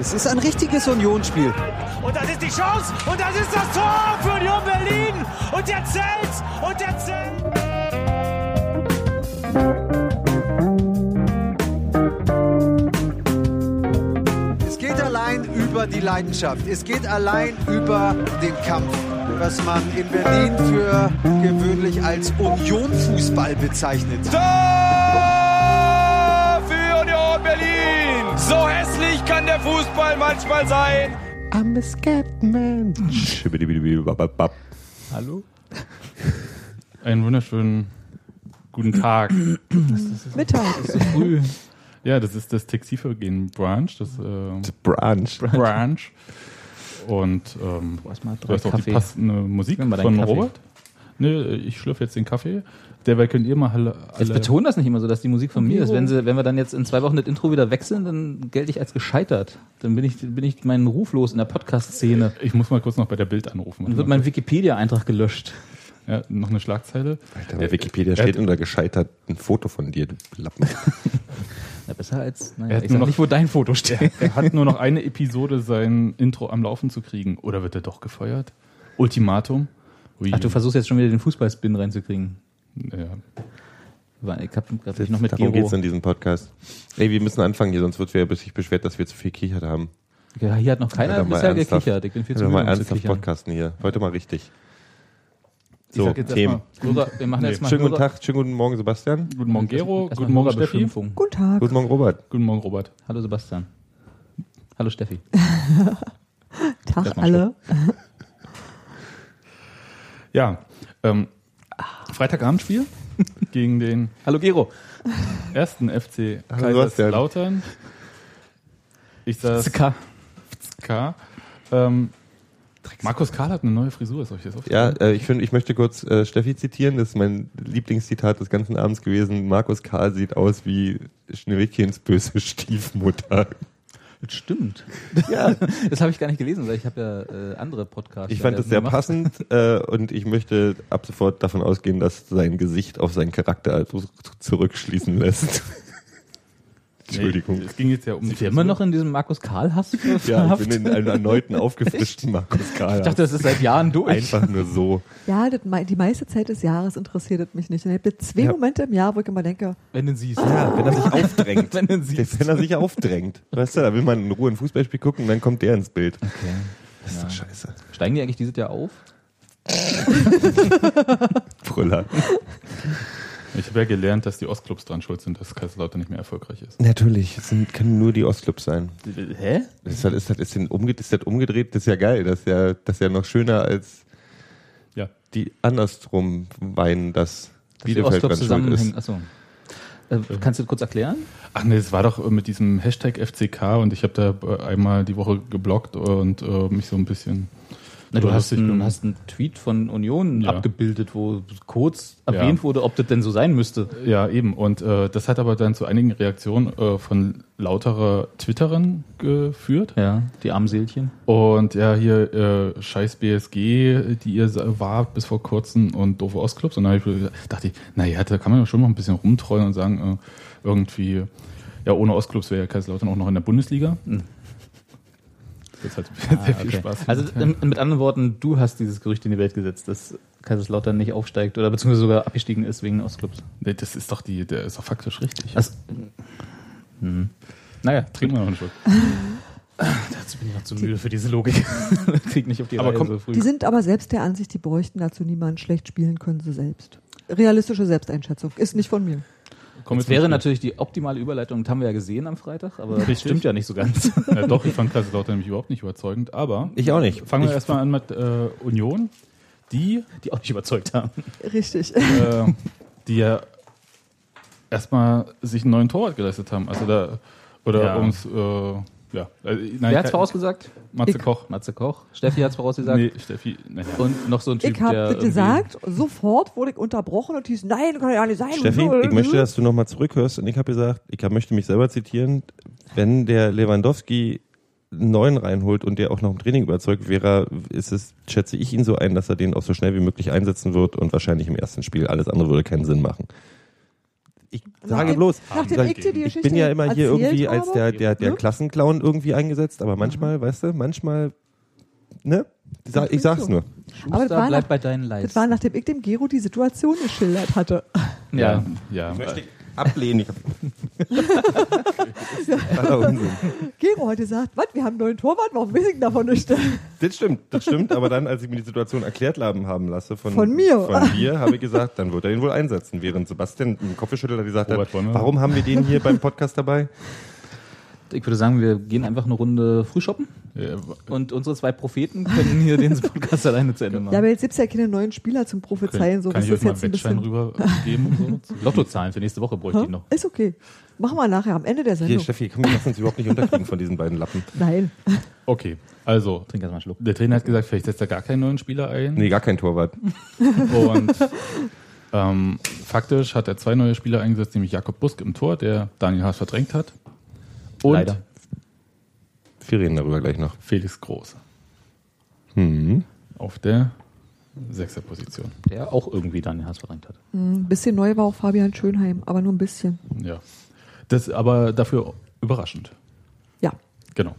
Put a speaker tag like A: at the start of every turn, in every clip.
A: Es ist ein richtiges Unionsspiel.
B: Und das ist die Chance und das ist das Tor für Union Berlin. Und der zählt und der zählt.
A: Es geht allein über die Leidenschaft. Es geht allein über den Kampf, was man in Berlin für gewöhnlich als Union-Fußball bezeichnet.
C: Tor So hässlich kann der Fußball manchmal sein.
D: I'm a Scatman.
E: Hallo? Einen wunderschönen guten Tag.
F: Mittag.
E: Es ist früh. Ja, das ist das Textilvergehen Branch. Das, äh,
D: Branch.
E: Branch. Und ähm, du hast auch die passende Musik von
G: Kaffee.
E: Robert. Nö, ich schlürfe jetzt den Kaffee. Derweil könnt ihr mal alle.
G: Jetzt betonen das nicht immer so, dass die Musik von mir ist. Wenn, sie, wenn wir dann jetzt in zwei Wochen das Intro wieder wechseln, dann gelte ich als gescheitert. Dann bin ich, bin ich meinen Ruf los in der Podcast-Szene.
E: ich muss mal kurz noch bei der Bild anrufen.
G: Dann wird mein Wikipedia-Eintrag gelöscht.
E: ja, noch eine Schlagzeile.
D: Alter, bei Wikipedia steht unter gescheitert ein Foto von dir, du Lappen.
G: Ja, besser als,
E: Er
G: naja,
E: hat
G: ich
E: nur noch-
G: nicht, wo dein Foto steht.
E: Er hat nur noch eine Episode, sein Intro am Laufen zu kriegen. Oder wird er doch gefeuert? Ultimatum. Ui.
G: Ach, du versuchst jetzt schon wieder den Fußballspin reinzukriegen.
E: Ja.
G: Ich hab grad mich noch mit
D: Darum
G: Giro.
D: geht's in diesem Podcast. Ey, wir müssen anfangen hier, sonst wird wer sich beschwert, dass wir zu viel kichert haben.
G: Ja, hier hat noch keiner
D: mal
G: bisher gekichert. Ich bin viel zu müde,
D: mal ernsthaft podcasten hier. Heute mal richtig.
G: Ich
D: So, Themen.
G: wir machen
E: Nee.
G: jetzt mal
D: Schönen guten Tag, schönen guten Morgen, Sebastian.
E: Guten Morgen, Gero. Guten Morgen, Steffi.
F: Guten Tag.
D: Guten Morgen, Robert.
E: Guten Morgen, Robert.
G: Hallo Sebastian. Hallo Steffi.
F: Tag alle.
E: Ja, ähm, Freitagabendspiel gegen den
G: Hallo Gero.
E: ersten FC. Kaiserslautern. Ich saß
G: K.
E: K. Ähm, Markus Karl hat eine neue Frisur, ist euch das
D: Ja,
E: aufgefallen?
D: äh, ich finde, ich möchte kurz äh, Steffi zitieren. Das ist mein Lieblingszitat des ganzen Abends gewesen. Markus Karl sieht aus wie Schneewittchens böse Stiefmutter.
G: Das stimmt.
D: Ja,
G: Das habe ich gar nicht gelesen, weil ich habe ja äh, andere Podcasts.
D: ich fand das sehr passend äh, und ich möchte ab sofort davon ausgehen, dass sein Gesicht auf seinen Charakter also zurückschließen lässt. Entschuldigung.
E: Nee, es ging jetzt ja um die
G: Sind wir immer noch in diesem Markus Karl-Hass
D: Ja, ich bin in einem erneuten aufgefrischten Markus Karl.
G: Ich dachte, das ist seit Jahren durch.
D: Einfach nur so.
F: Ja, das, die meiste Zeit des Jahres interessiert es mich nicht. Und ich habe zwei
D: Ja.
F: Momente im Jahr, wo ich immer denke,
G: Wenn du siehst.
D: Ja, wenn er sich aufdrängt.
G: Wenn du siehst.
D: Wenn er sich aufdrängt. Weißt du, da will man in Ruhe ein Fußballspiel gucken und dann kommt der ins Bild.
G: Okay.
D: Das ist doch scheiße.
G: Steigen die eigentlich dieses Jahr auf?
D: Brüller.
E: Ich habe ja gelernt, dass die Ostclubs dran schuld sind, dass Kaiserslautern nicht mehr erfolgreich ist.
D: Natürlich, es sind, können nur die Ostclubs sein.
G: Hä?
D: Das ist, halt- ist, halt- ist, denn umge ist das umgedreht, das ist ja geil. Das ist ja, das ist ja noch schöner als
E: Ja.
D: die andersrum weinen, dass
G: Dass die
D: Bielefeld
G: Ostclubs
D: dran schuld
G: zusammenhängen.
D: ist.
G: Achso. Äh, kannst du kurz erklären?
E: Ach nee, es war doch mit diesem Hashtag FCK und ich habe da äh, einmal die Woche geblockt und äh, mich so ein bisschen.
G: Na, du
E: drüber
G: hast einen, hast einen Tweet von Union
E: Ja.
G: abgebildet, wo kurz
E: Ja.
G: erwähnt wurde, ob das denn so sein müsste.
E: Ja, eben. Und äh, das hat aber dann zu einigen Reaktionen äh, von lauterer Twitterern geführt.
G: Ja, die armen Seelchen.
E: Und ja, hier äh, scheiß BSG, die ihr wart bis vor kurzem und doofe Ostclubs. Und dann ich dachte ich, naja, da kann man ja schon noch ein bisschen rumtrollen und sagen, äh, irgendwie, ja, ohne Ostclubs wäre ja Kaiserslautern auch noch in der Bundesliga.
G: Hm.
E: Das hat sehr viel
G: Okay.
E: Spaß
G: Also
E: gemacht.
G: ähm, mit anderen Worten, du hast dieses Gerücht in die Welt gesetzt, dass Kaiserslautern nicht aufsteigt oder beziehungsweise sogar abgestiegen ist wegen Ostclubs.
E: Nee, das ist doch die, der ist doch faktisch richtig.
G: Also, hm. Naja,
E: Trinken wir noch einen Schluck.
G: dazu bin ich noch zu müde für diese Logik. Krieg nicht auf die
E: Aber
G: Reihe
E: komm,
G: so früh.
F: die sind aber selbst der Ansicht, die bräuchten dazu niemanden schlecht spielen können sie selbst. Realistische Selbsteinschätzung ist nicht von mir.
E: Kommen
G: Das wäre
E: Spiel.
G: natürlich die optimale Überleitung, das haben wir ja gesehen am Freitag, aber das stimmt ja nicht so ganz.
E: Ja, doch, ich fand Kaiserslautern nämlich überhaupt nicht überzeugend. Aber
D: Ich auch nicht.
E: fangen wir
D: Ich-
E: erstmal an mit äh, Union, die
G: Die auch nicht überzeugt haben.
F: Richtig.
E: äh, die ja erstmal sich einen neuen Torwart geleistet haben. Also da, oder
G: Ja.
E: ums, äh, ja. Äh, nein,
G: Wer hat's vorausgesagt?
E: Matze
F: Ich-
E: Koch.
G: Matze Koch. Steffi hat's vorausgesagt.
E: Nee, Steffi, naja.
G: Und noch so ein Typ,
F: Ich habe gesagt, sofort wurde ich unterbrochen und hieß, nein, kann ja nicht sein.
D: Steffi,
F: Und so.
D: ich möchte, dass du nochmal zurückhörst. Und ich habe gesagt, ich hab, möchte mich selber zitieren. Wenn der Lewandowski einen neuen reinholt und der auch noch im Training überzeugt wäre, ist es, schätze ich ihn so ein, dass er den auch so schnell wie möglich einsetzen wird und wahrscheinlich im ersten Spiel alles andere würde keinen Sinn machen. Ich sage bloß,
F: ich
D: bin ja immer hier irgendwie als der, der, der
F: ne?
D: Klassenclown irgendwie eingesetzt, aber manchmal, weißt du, manchmal, ne? Ich sag- Ich sag's
F: so.
D: nur.
F: Aber das
G: Da
F: war,
G: bleib
F: nach,
G: bei deinen
F: das war, nachdem ich dem Gero die Situation geschildert hatte.
G: Ja.
E: ja.
D: Ablehnen.
F: Gero hat gesagt, was, wir haben einen neuen Torwart, warum weiß ich davon nicht?
D: Das stimmt, das stimmt. Aber dann, als ich mir die Situation erklärt haben, haben lasse von,
F: Von mir.
D: von dir, habe ich gesagt, dann wird er ihn wohl einsetzen. Während Sebastian mit dem Kopf geschüttelt hat, gesagt hat, warum haben wir den hier beim Podcast dabei?
G: Ich würde sagen, wir gehen einfach eine Runde Frühshoppen
E: Ja,
G: und unsere zwei Propheten können hier den Podcast alleine zu Ende machen.
F: Ja, aber jetzt gibt's ja keine neuen Spieler zum Prophezeien, so
E: kann
F: das
E: ich euch mal
F: jetzt
E: einen
F: ein
E: Wettschein rübergeben? und so?
G: Lottozahlen für nächste Woche bräuchte ich noch.
F: Ist okay. Machen wir nachher am Ende der
D: Hier,
F: Sendung.
D: Steffi, komm, wir lassen uns überhaupt nicht unterkriegen von diesen beiden Lappen.
F: Nein.
E: Okay, also
G: Trink erstmal einen Schluck.
E: der Trainer hat gesagt, vielleicht setzt er gar keinen neuen Spieler ein.
D: Nee, gar kein Torwart.
E: Und ähm, faktisch hat er zwei neue Spieler eingesetzt, nämlich Jakob Busk im Tor, der Daniel Haas verdrängt hat. Und
G: Leider.
D: Wir reden darüber gleich noch.
E: Felix Groß
D: Hm.
E: auf der sechster Position.
G: Der auch irgendwie dann den Hass verdrängt hat.
F: Ein bisschen neu war auch Fabian Schönheim, aber nur ein bisschen.
E: Ja. Das aber dafür überraschend.
F: Ja.
E: Genau.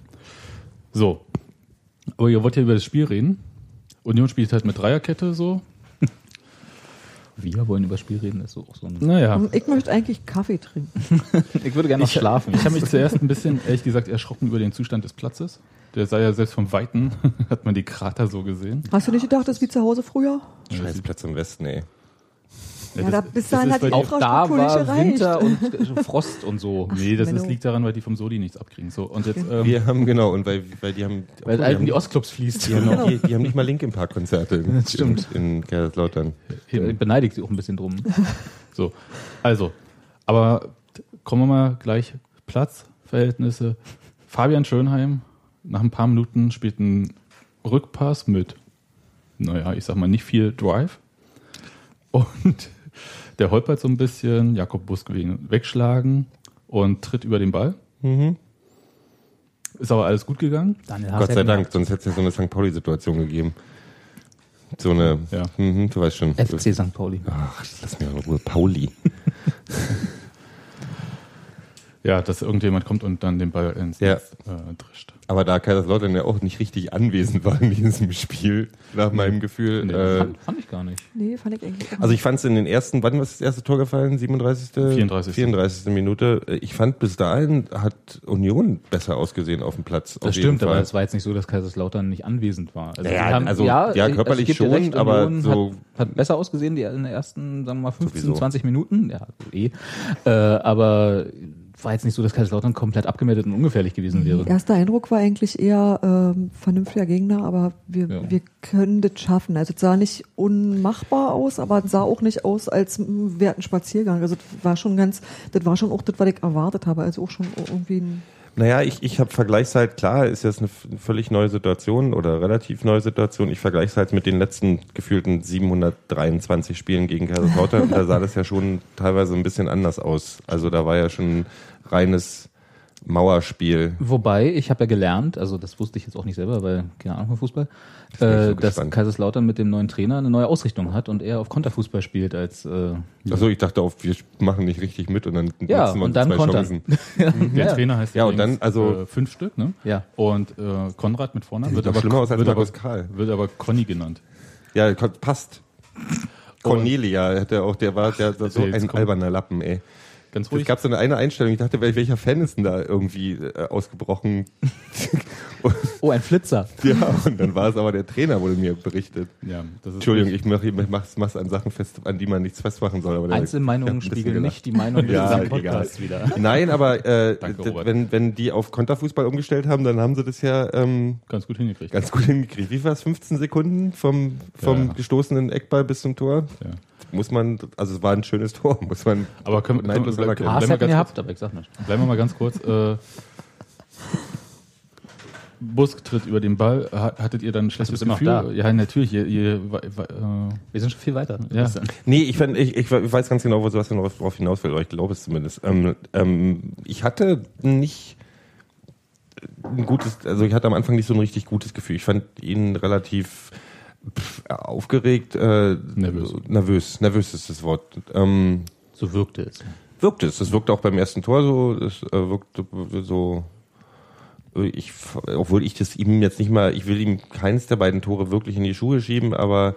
E: So. Aber ihr wollt ja über das Spiel reden. Union spielt halt mit Dreierkette so.
G: Wir wollen über das Spiel reden, ist so auch so ein.
E: Naja.
F: Und ich möchte eigentlich Kaffee trinken.
G: Ich würde gerne noch schlafen.
E: Ich habe mich zuerst ein bisschen, ehrlich gesagt, erschrocken über den Zustand des Platzes. Der sah ja selbst vom Weiten, hat man die Krater so gesehen.
F: Hast du nicht gedacht, das ist wie zu Hause früher?
D: Scheiß Platz im Westen, ey.
F: Ja, da- bis dahin
E: ist,
F: hat die
G: auch da war Winter und Frost und so.
E: Nee, das ist, liegt daran, weil die vom Sodi nichts abkriegen. So, und jetzt, ähm,
D: Wir haben, genau, und weil, weil die haben.
G: Weil
D: die
G: in die Ostclubs fließt.
D: die, haben noch, die, die haben nicht mal Linkin Park Konzerte
G: Das stimmt.
D: in, in Kaiserslautern.
G: Ich beneide dich auch ein bisschen drum.
E: so. Also, aber kommen wir mal gleich. Platzverhältnisse. Fabian Schönheim nach ein paar Minuten spielt einen Rückpass mit, naja, ich sag mal nicht viel Drive. Und der holpert so ein bisschen. Jakob Busk will ihn wegschlagen und tritt über den Ball. Ist aber alles gut gegangen.
G: Daniel
D: Gott sei Dank, sonst hätte es ja so eine St. Pauli-Situation gegeben. So eine,
E: Ja.
D: mhm, du weißt schon.
G: FC St. Pauli.
D: Ach, lass mir in Ruhe. Pauli.
E: Ja, dass irgendjemand kommt und dann den Ball ins
D: Ja.
E: Netz äh, drischt.
D: Aber da Kaiserslautern ja auch nicht richtig anwesend war in diesem Spiel, nach meinem Gefühl.
E: Nee,
D: äh,
G: Fand, fand ich gar nicht.
F: Nee, fand ich eigentlich auch
D: also ich fand es in den ersten, wann ist das erste Tor gefallen? 37.
E: 34..
D: 34. Minute. Ich fand bis dahin hat Union besser ausgesehen auf dem Platz.
G: Das
D: auf jeden
G: stimmt, aber es war jetzt nicht so, dass Kaiserslautern nicht anwesend war. Also,
D: Naja,
G: haben,
D: also, ja,
G: ich-
D: körperlich
G: dir
D: schon, aber
G: Union
D: so-
G: Hat, hat besser ausgesehen, die in den ersten, sagen wir mal, 15,
D: Sowieso.
G: 20 Minuten. Ja, eh. Äh, aber war jetzt nicht so, dass Kaiserslautern komplett abgemeldet und ungefährlich gewesen wäre.
F: Erster Eindruck war eigentlich eher ähm, vernünftiger Gegner, aber wir,
G: Ja.
F: wir können das schaffen. Also es sah nicht unmachbar aus, aber es sah auch nicht aus, als wir hatten Spaziergang. Also das war schon ganz, das war schon auch das, was ich erwartet habe. Also auch schon irgendwie ein
D: Naja, ich, ich habe Vergleichszeit, klar, ist jetzt eine völlig neue Situation oder relativ neue Situation. Ich vergleiche es halt mit den letzten gefühlten 723 Spielen gegen Kaiserslautern. und da sah das ja schon teilweise ein bisschen anders aus. Also da war ja schon reines Mauerspiel.
G: Wobei, ich habe ja gelernt, also das wusste ich jetzt auch nicht selber, weil keine Ahnung von Fußball,
D: ich
G: äh,
D: so
G: dass
D: gespannt.
G: Kaiserslautern mit dem neuen Trainer eine neue Ausrichtung hat und eher auf Konterfußball spielt als äh,
D: Achso, ich dachte auch, wir machen nicht richtig mit und dann
G: Ja,
D: nutzen wir
G: und dann
D: zwei
G: Konter.
D: Chancen.
E: Der
G: Ja.
E: Trainer heißt
D: Ja, und dann, also-
E: äh, fünf Stück, ne?
G: ja.
E: Und äh, Konrad mit Vornamen
D: Der
E: wird aber,
D: schlimmer aus als
E: wird, aber,
D: Karl.
E: wird aber Conny genannt.
D: Ja, passt. Cornelia, hat er auch, der war der, so
E: jetzt
D: ein
E: kommt-
D: alberner Lappen, ey.
E: Ganz
D: Es
E: ruhig.
D: gab so eine, eine Einstellung, ich dachte, wel- welcher Fan ist denn da irgendwie äh, ausgebrochen? und,
G: Oh, ein Flitzer.
D: ja, und dann war es aber der Trainer, wurde mir berichtet.
E: ja, das ist
D: Entschuldigung, ich mache ich mach's, mach's an Sachen fest, an die man nichts festmachen soll. Aber
G: Einzelmeinungen spiegeln nicht die Meinung des
D: Ja.
G: Podcasts wieder.
D: Nein, aber äh,
E: Danke,
D: wenn, wenn die auf Konterfußball umgestellt haben, dann haben sie das ja ähm,
E: ganz gut hingekriegt.
D: ganz gut hingekriegt. Wie war es? 15 Sekunden vom, vom
E: Ja.
D: gestoßenen Eckball bis zum Tor?
E: Ja.
D: Muss man, also es war ein schönes Tor, muss man.
E: Aber können,
D: Nein,
E: können,
D: das
E: können, bleiben,
D: klar.
G: Haas
E: wir
G: gehabt, aber ich sag nicht.
E: bleiben wir mal ganz kurz. Äh, Busk tritt über den Ball. Ha- Hattet ihr dann ein schlechtes Gefühl?
G: da.
E: Ja, natürlich. Ihr, ihr, äh,
G: Wir sind schon viel weiter.
E: Ja.
D: Nee, ich, fand, ich, ich weiß ganz genau, wo Sebastian darauf darauf hinaus will, oder ich glaube es zumindest. Ähm, ähm, ich hatte nicht ein gutes, also ich hatte am Anfang nicht so ein richtig gutes Gefühl. Ich fand ihn relativ pff, aufgeregt, äh,
E: Nervös.
D: nervös, nervös ist das Wort. Ähm,
G: So wirkte es.
D: Wirkte es. Es wirkte auch beim ersten Tor so. Es äh, wirkte so. Ich, obwohl ich das ihm jetzt nicht mal, ich will ihm keins der beiden Tore wirklich in die Schuhe schieben, aber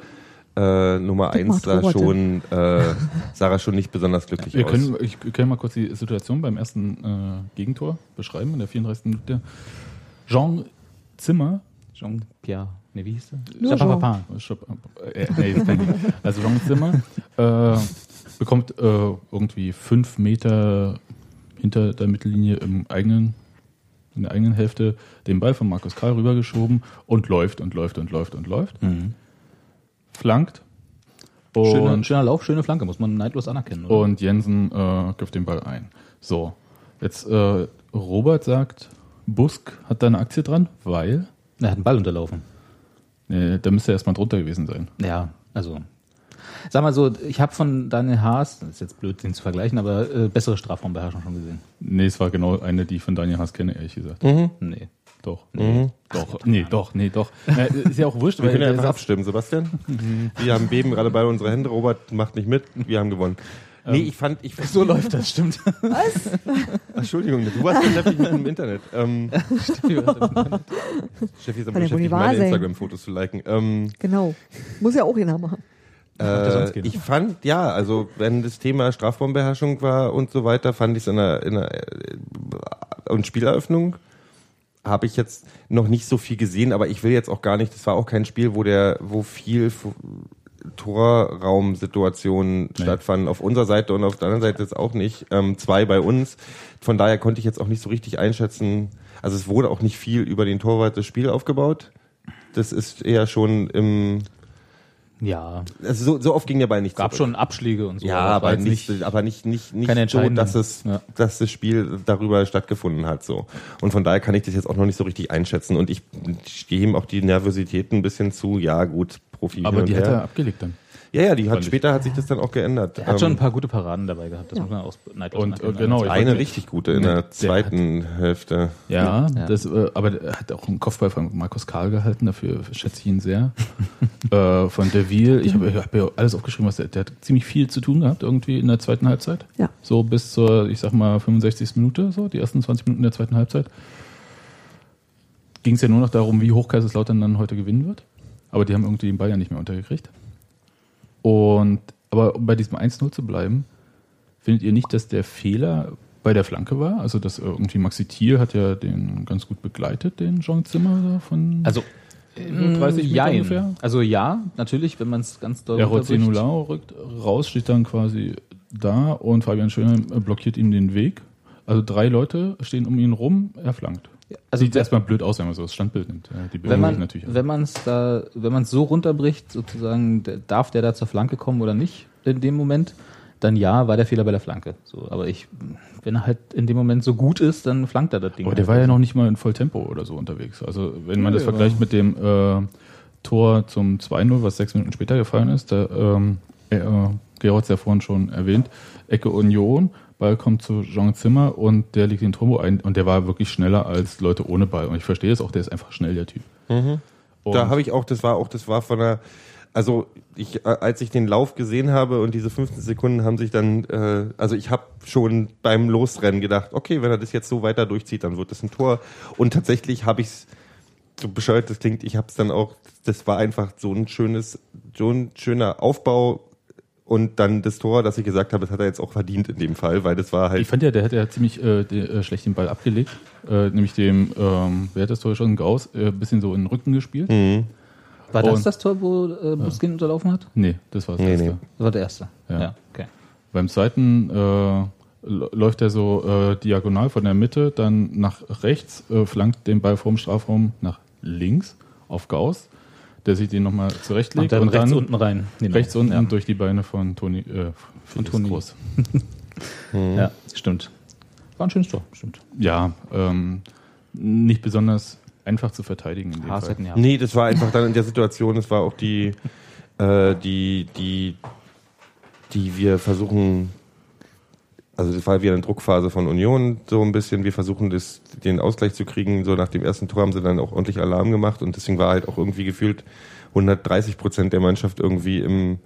D: äh, Nummer
F: Das
D: eins sah
F: Roboter.
D: schon, äh, sah er schon nicht besonders glücklich
E: Wir
D: aus.
E: können, ich können mal kurz die Situation beim ersten äh, Gegentor beschreiben, in der 34. Minute. Jean Zimmer,
G: Jean-Pierre, ne, wie hieß der? Chapapapa.
E: Schop- äh, nee, also Jean Zimmer äh, bekommt äh, irgendwie fünf Meter hinter der Mittellinie im eigenen, in der eigenen Hälfte den Ball von Markus Karl rübergeschoben und läuft und läuft und läuft und läuft. Flankt. Und
G: Schöner, schöner Lauf, schöne Flanke, muss man neidlos anerkennen. Oder?
E: Und Jensen äh, köpft den Ball ein. So, jetzt äh, Robert sagt, Busk hat da eine Aktie dran, weil
G: er hat einen Ball unterlaufen.
E: Äh, da müsste er erstmal drunter gewesen sein.
G: Ja, also. Sag mal so, ich habe von Daniel Haas, das ist jetzt blöd, den zu vergleichen, aber äh, bessere Strafraumbeherrschung schon gesehen.
E: Nee, es war genau eine, die ich von Daniel Haas kenne, ehrlich gesagt.
G: Nee.
E: Doch. Doch, nee, doch, nee, doch. Na, ist ja auch wurscht,
D: Wir können ja einfach abstimmen, Sebastian. Wir haben beben gerade beide unsere Hände. Robert macht nicht mit. Wir haben gewonnen. Nee, ich fand, ich
G: So läuft das, stimmt.
D: Ach, Entschuldigung, du warst beschäftigt mit dem Internet. Ähm, Steffi ist
F: Kann
D: aber
F: ja wohl
D: beschäftigt, meine. Instagram-Fotos zu liken. Ähm,
F: Genau. Muss ja auch jeder machen.
D: äh, ich fand, ja, also wenn das Thema Strafraumbeherrschung war und so weiter, fand ich es in einer, in einer äh, und Spieleröffnung habe ich jetzt noch nicht so viel gesehen, aber ich will jetzt auch gar nicht, das war auch kein Spiel, wo der, wo viel Torraumsituationen stattfanden, auf unserer Seite und auf der anderen Seite jetzt auch nicht. Ähm, zwei bei uns. Von daher konnte ich jetzt auch nicht so richtig einschätzen. Also es wurde auch nicht viel über den Torwart des Spiel aufgebaut. Das ist eher schon im,
G: Ja,
D: also so, so oft ging der Ball nicht
G: gab
D: zurück.
G: schon Abschläge und so.
D: Ja,
G: war
D: aber
G: jetzt
D: nicht, aber nicht, nicht, nicht so, dass es,
G: Ja.
D: dass das Spiel darüber stattgefunden hat, so. Und von daher kann ich das jetzt auch noch nicht so richtig einschätzen. Und ich stehe ihm auch die Nervosität ein bisschen zu. Ja, gut, Profi.
E: Aber die hat er abgelegt dann.
D: ja, ja, die hat,
E: Fand ich.
D: später hat sich das dann auch geändert.
G: Er hat schon ein
D: Ähm,
G: paar gute Paraden dabei gehabt, das muss man aus neidlos
E: Und, äh, genau,
D: eine
E: wollte-
D: richtig gute in
E: Nee,
D: der
E: der
D: zweiten Hälfte.
E: Ja,
G: Ja.
E: Das, äh, aber er hat auch einen Kopfball von Markus Karl gehalten, dafür schätze ich ihn sehr. äh, von Deville, ich habe hab ja alles aufgeschrieben, was der, der hat ziemlich viel zu tun gehabt, irgendwie in der zweiten Halbzeit.
F: Ja.
E: So bis zur, ich sag mal, 65. Minute, so die ersten 20 Minuten der zweiten Halbzeit. Ging es ja nur noch darum, wie hoch Kaiserslautern dann heute gewinnen wird. Aber die haben irgendwie den Ball ja nicht mehr untergekriegt. Und, aber um bei diesem 1-0 zu bleiben, findet ihr nicht, dass der Fehler bei der Flanke war? Also, dass irgendwie Maxi Thiel hat ja den ganz gut begleitet, den Jean Zimmer da von
G: Also,
E: so 30 Meter
G: jein.
E: ungefähr.
G: Also ja, natürlich, wenn man es ganz doll
E: Der. Rozenulao rückt raus, steht dann quasi da und Fabian Schöner blockiert ihm den Weg. Also drei Leute stehen um ihn rum, er flankt.
G: Also
E: Sieht erstmal blöd aus, wenn man so das Standbild nimmt. Die Bilder
G: wenn man
E: natürlich.
G: wenn man es da wenn man es so runterbricht sozusagen darf der da zur Flanke kommen oder nicht in dem Moment dann ja war der Fehler bei der Flanke so aber ich wenn er halt in dem Moment so gut ist dann flankt er das Ding
E: Aber der
G: halt.
E: war ja noch nicht mal in Volltempo oder so unterwegs. Also wenn man
G: Ja,
E: das
G: ja.
E: vergleicht mit dem äh, Tor zum 2-0, was sechs Minuten später gefallen ist, da, ähm, äh, Georg hat es ja vorhin schon erwähnt, Ecke Union, Ball kommt zu Jean Zimmer und der legt den Turbo ein und der war wirklich schneller als Leute ohne Ball. Und ich verstehe es auch, der ist einfach schnell, der Typ. Und
D: Da habe ich auch, das war auch, das war von der, also ich, äh, als ich den Lauf gesehen habe und diese 15 Sekunden haben sich dann, äh, also ich habe schon beim Losrennen gedacht, okay, wenn er das jetzt so weiter durchzieht, dann wird das ein Tor. Und tatsächlich habe ich es, so bescheuert das klingt, ich habe es dann auch, das war einfach so ein schönes, so ein schöner Aufbau und dann das Tor, dass ich gesagt habe, das hat er jetzt auch verdient in dem Fall, weil das war halt
E: Ich fand ja, der hat ja ziemlich äh, de, äh, schlecht den Ball abgelegt. Äh, nämlich dem, ähm, wer hat das Tor schon? Gauss, äh, bisschen so in den Rücken gespiert.
D: Mhm.
G: war das
E: und-
G: das Tor wo äh, Buskin unterlaufen hat
E: Nee, das war das
D: Nee,
E: erste.
D: nee.
G: das war der erste
E: Ja.
G: ja, okay
E: Beim zweiten äh, läuft er so äh, diagonal von der Mitte, dann nach rechts, äh, flankt den Ball vorm Strafraum nach links auf Gauss, der sich den nochmal zurechtlegt
G: und dann rechts unten rein Genau.
E: rechts unten
G: ja.
E: durch die Beine von Toni äh, Felix
G: Toni.
E: Groß.
G: ja stimmt war ein schönes Tor stimmt
E: Ja, ähm, nicht besonders einfach zu verteidigen in dem
G: Haas
E: Fall.
G: hätten ja
D: Nee, das war einfach dann in der Situation, es war auch die, äh, die, die, die wir versuchen, also das war wieder eine Druckphase von Union, so ein bisschen, wir versuchen das, den Ausgleich zu kriegen, so nach dem ersten Tor haben sie dann auch ordentlich Alarm gemacht und deswegen war halt auch irgendwie gefühlt 130 Prozent der Mannschaft irgendwie im,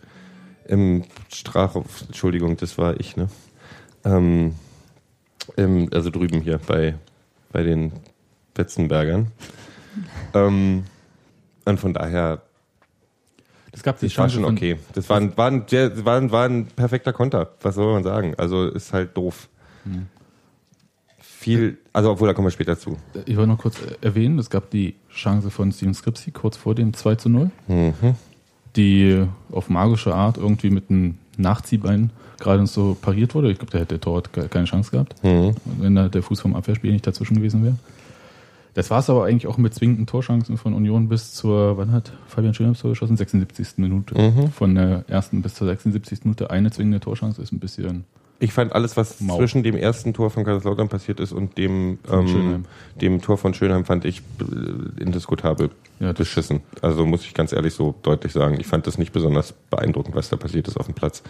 D: im Strafraum, Entschuldigung, das war ich, ne? Ähm, im, also drüben hier bei, bei den Betzenbergern. ähm, und von daher,
E: Es gab die
D: das war schon okay. Das war ein, war, ein, war, ein, war ein perfekter Konter. Was soll man sagen? Also ist halt doof.
E: Hm.
D: Viel, also obwohl, da kommen wir später zu.
E: Ich wollte noch kurz äh, erwähnen, es gab die Chance von Steven Skripsi kurz vor dem 2 zu 0,
D: Mhm.
E: die auf magische Art irgendwie mit einem Nachziehbein gerade so pariert wurde. Ich glaube, da hätte der ke- keine Chance gehabt,
D: Mhm.
E: wenn da der Fuß vom Abwehrspiel nicht dazwischen gewesen wäre. Das war es aber eigentlich auch mit zwingenden Torchancen von Union bis zur, wann hat Fabian Schöner das Tor geschossen? 76. Minute.
D: Mhm.
E: Von der ersten bis zur 76. Minute eine zwingende Torchance ist ein bisschen
D: Ich fand alles, was
E: Mau.
D: zwischen dem ersten Tor von Kaiserslautern passiert ist und dem, ähm, dem Tor von Schönheim, fand ich äh, indiskutabel
E: Ja,
D: beschissen. Also muss ich ganz ehrlich so deutlich sagen. Ich fand das nicht besonders beeindruckend, was da passiert ist auf dem Platz.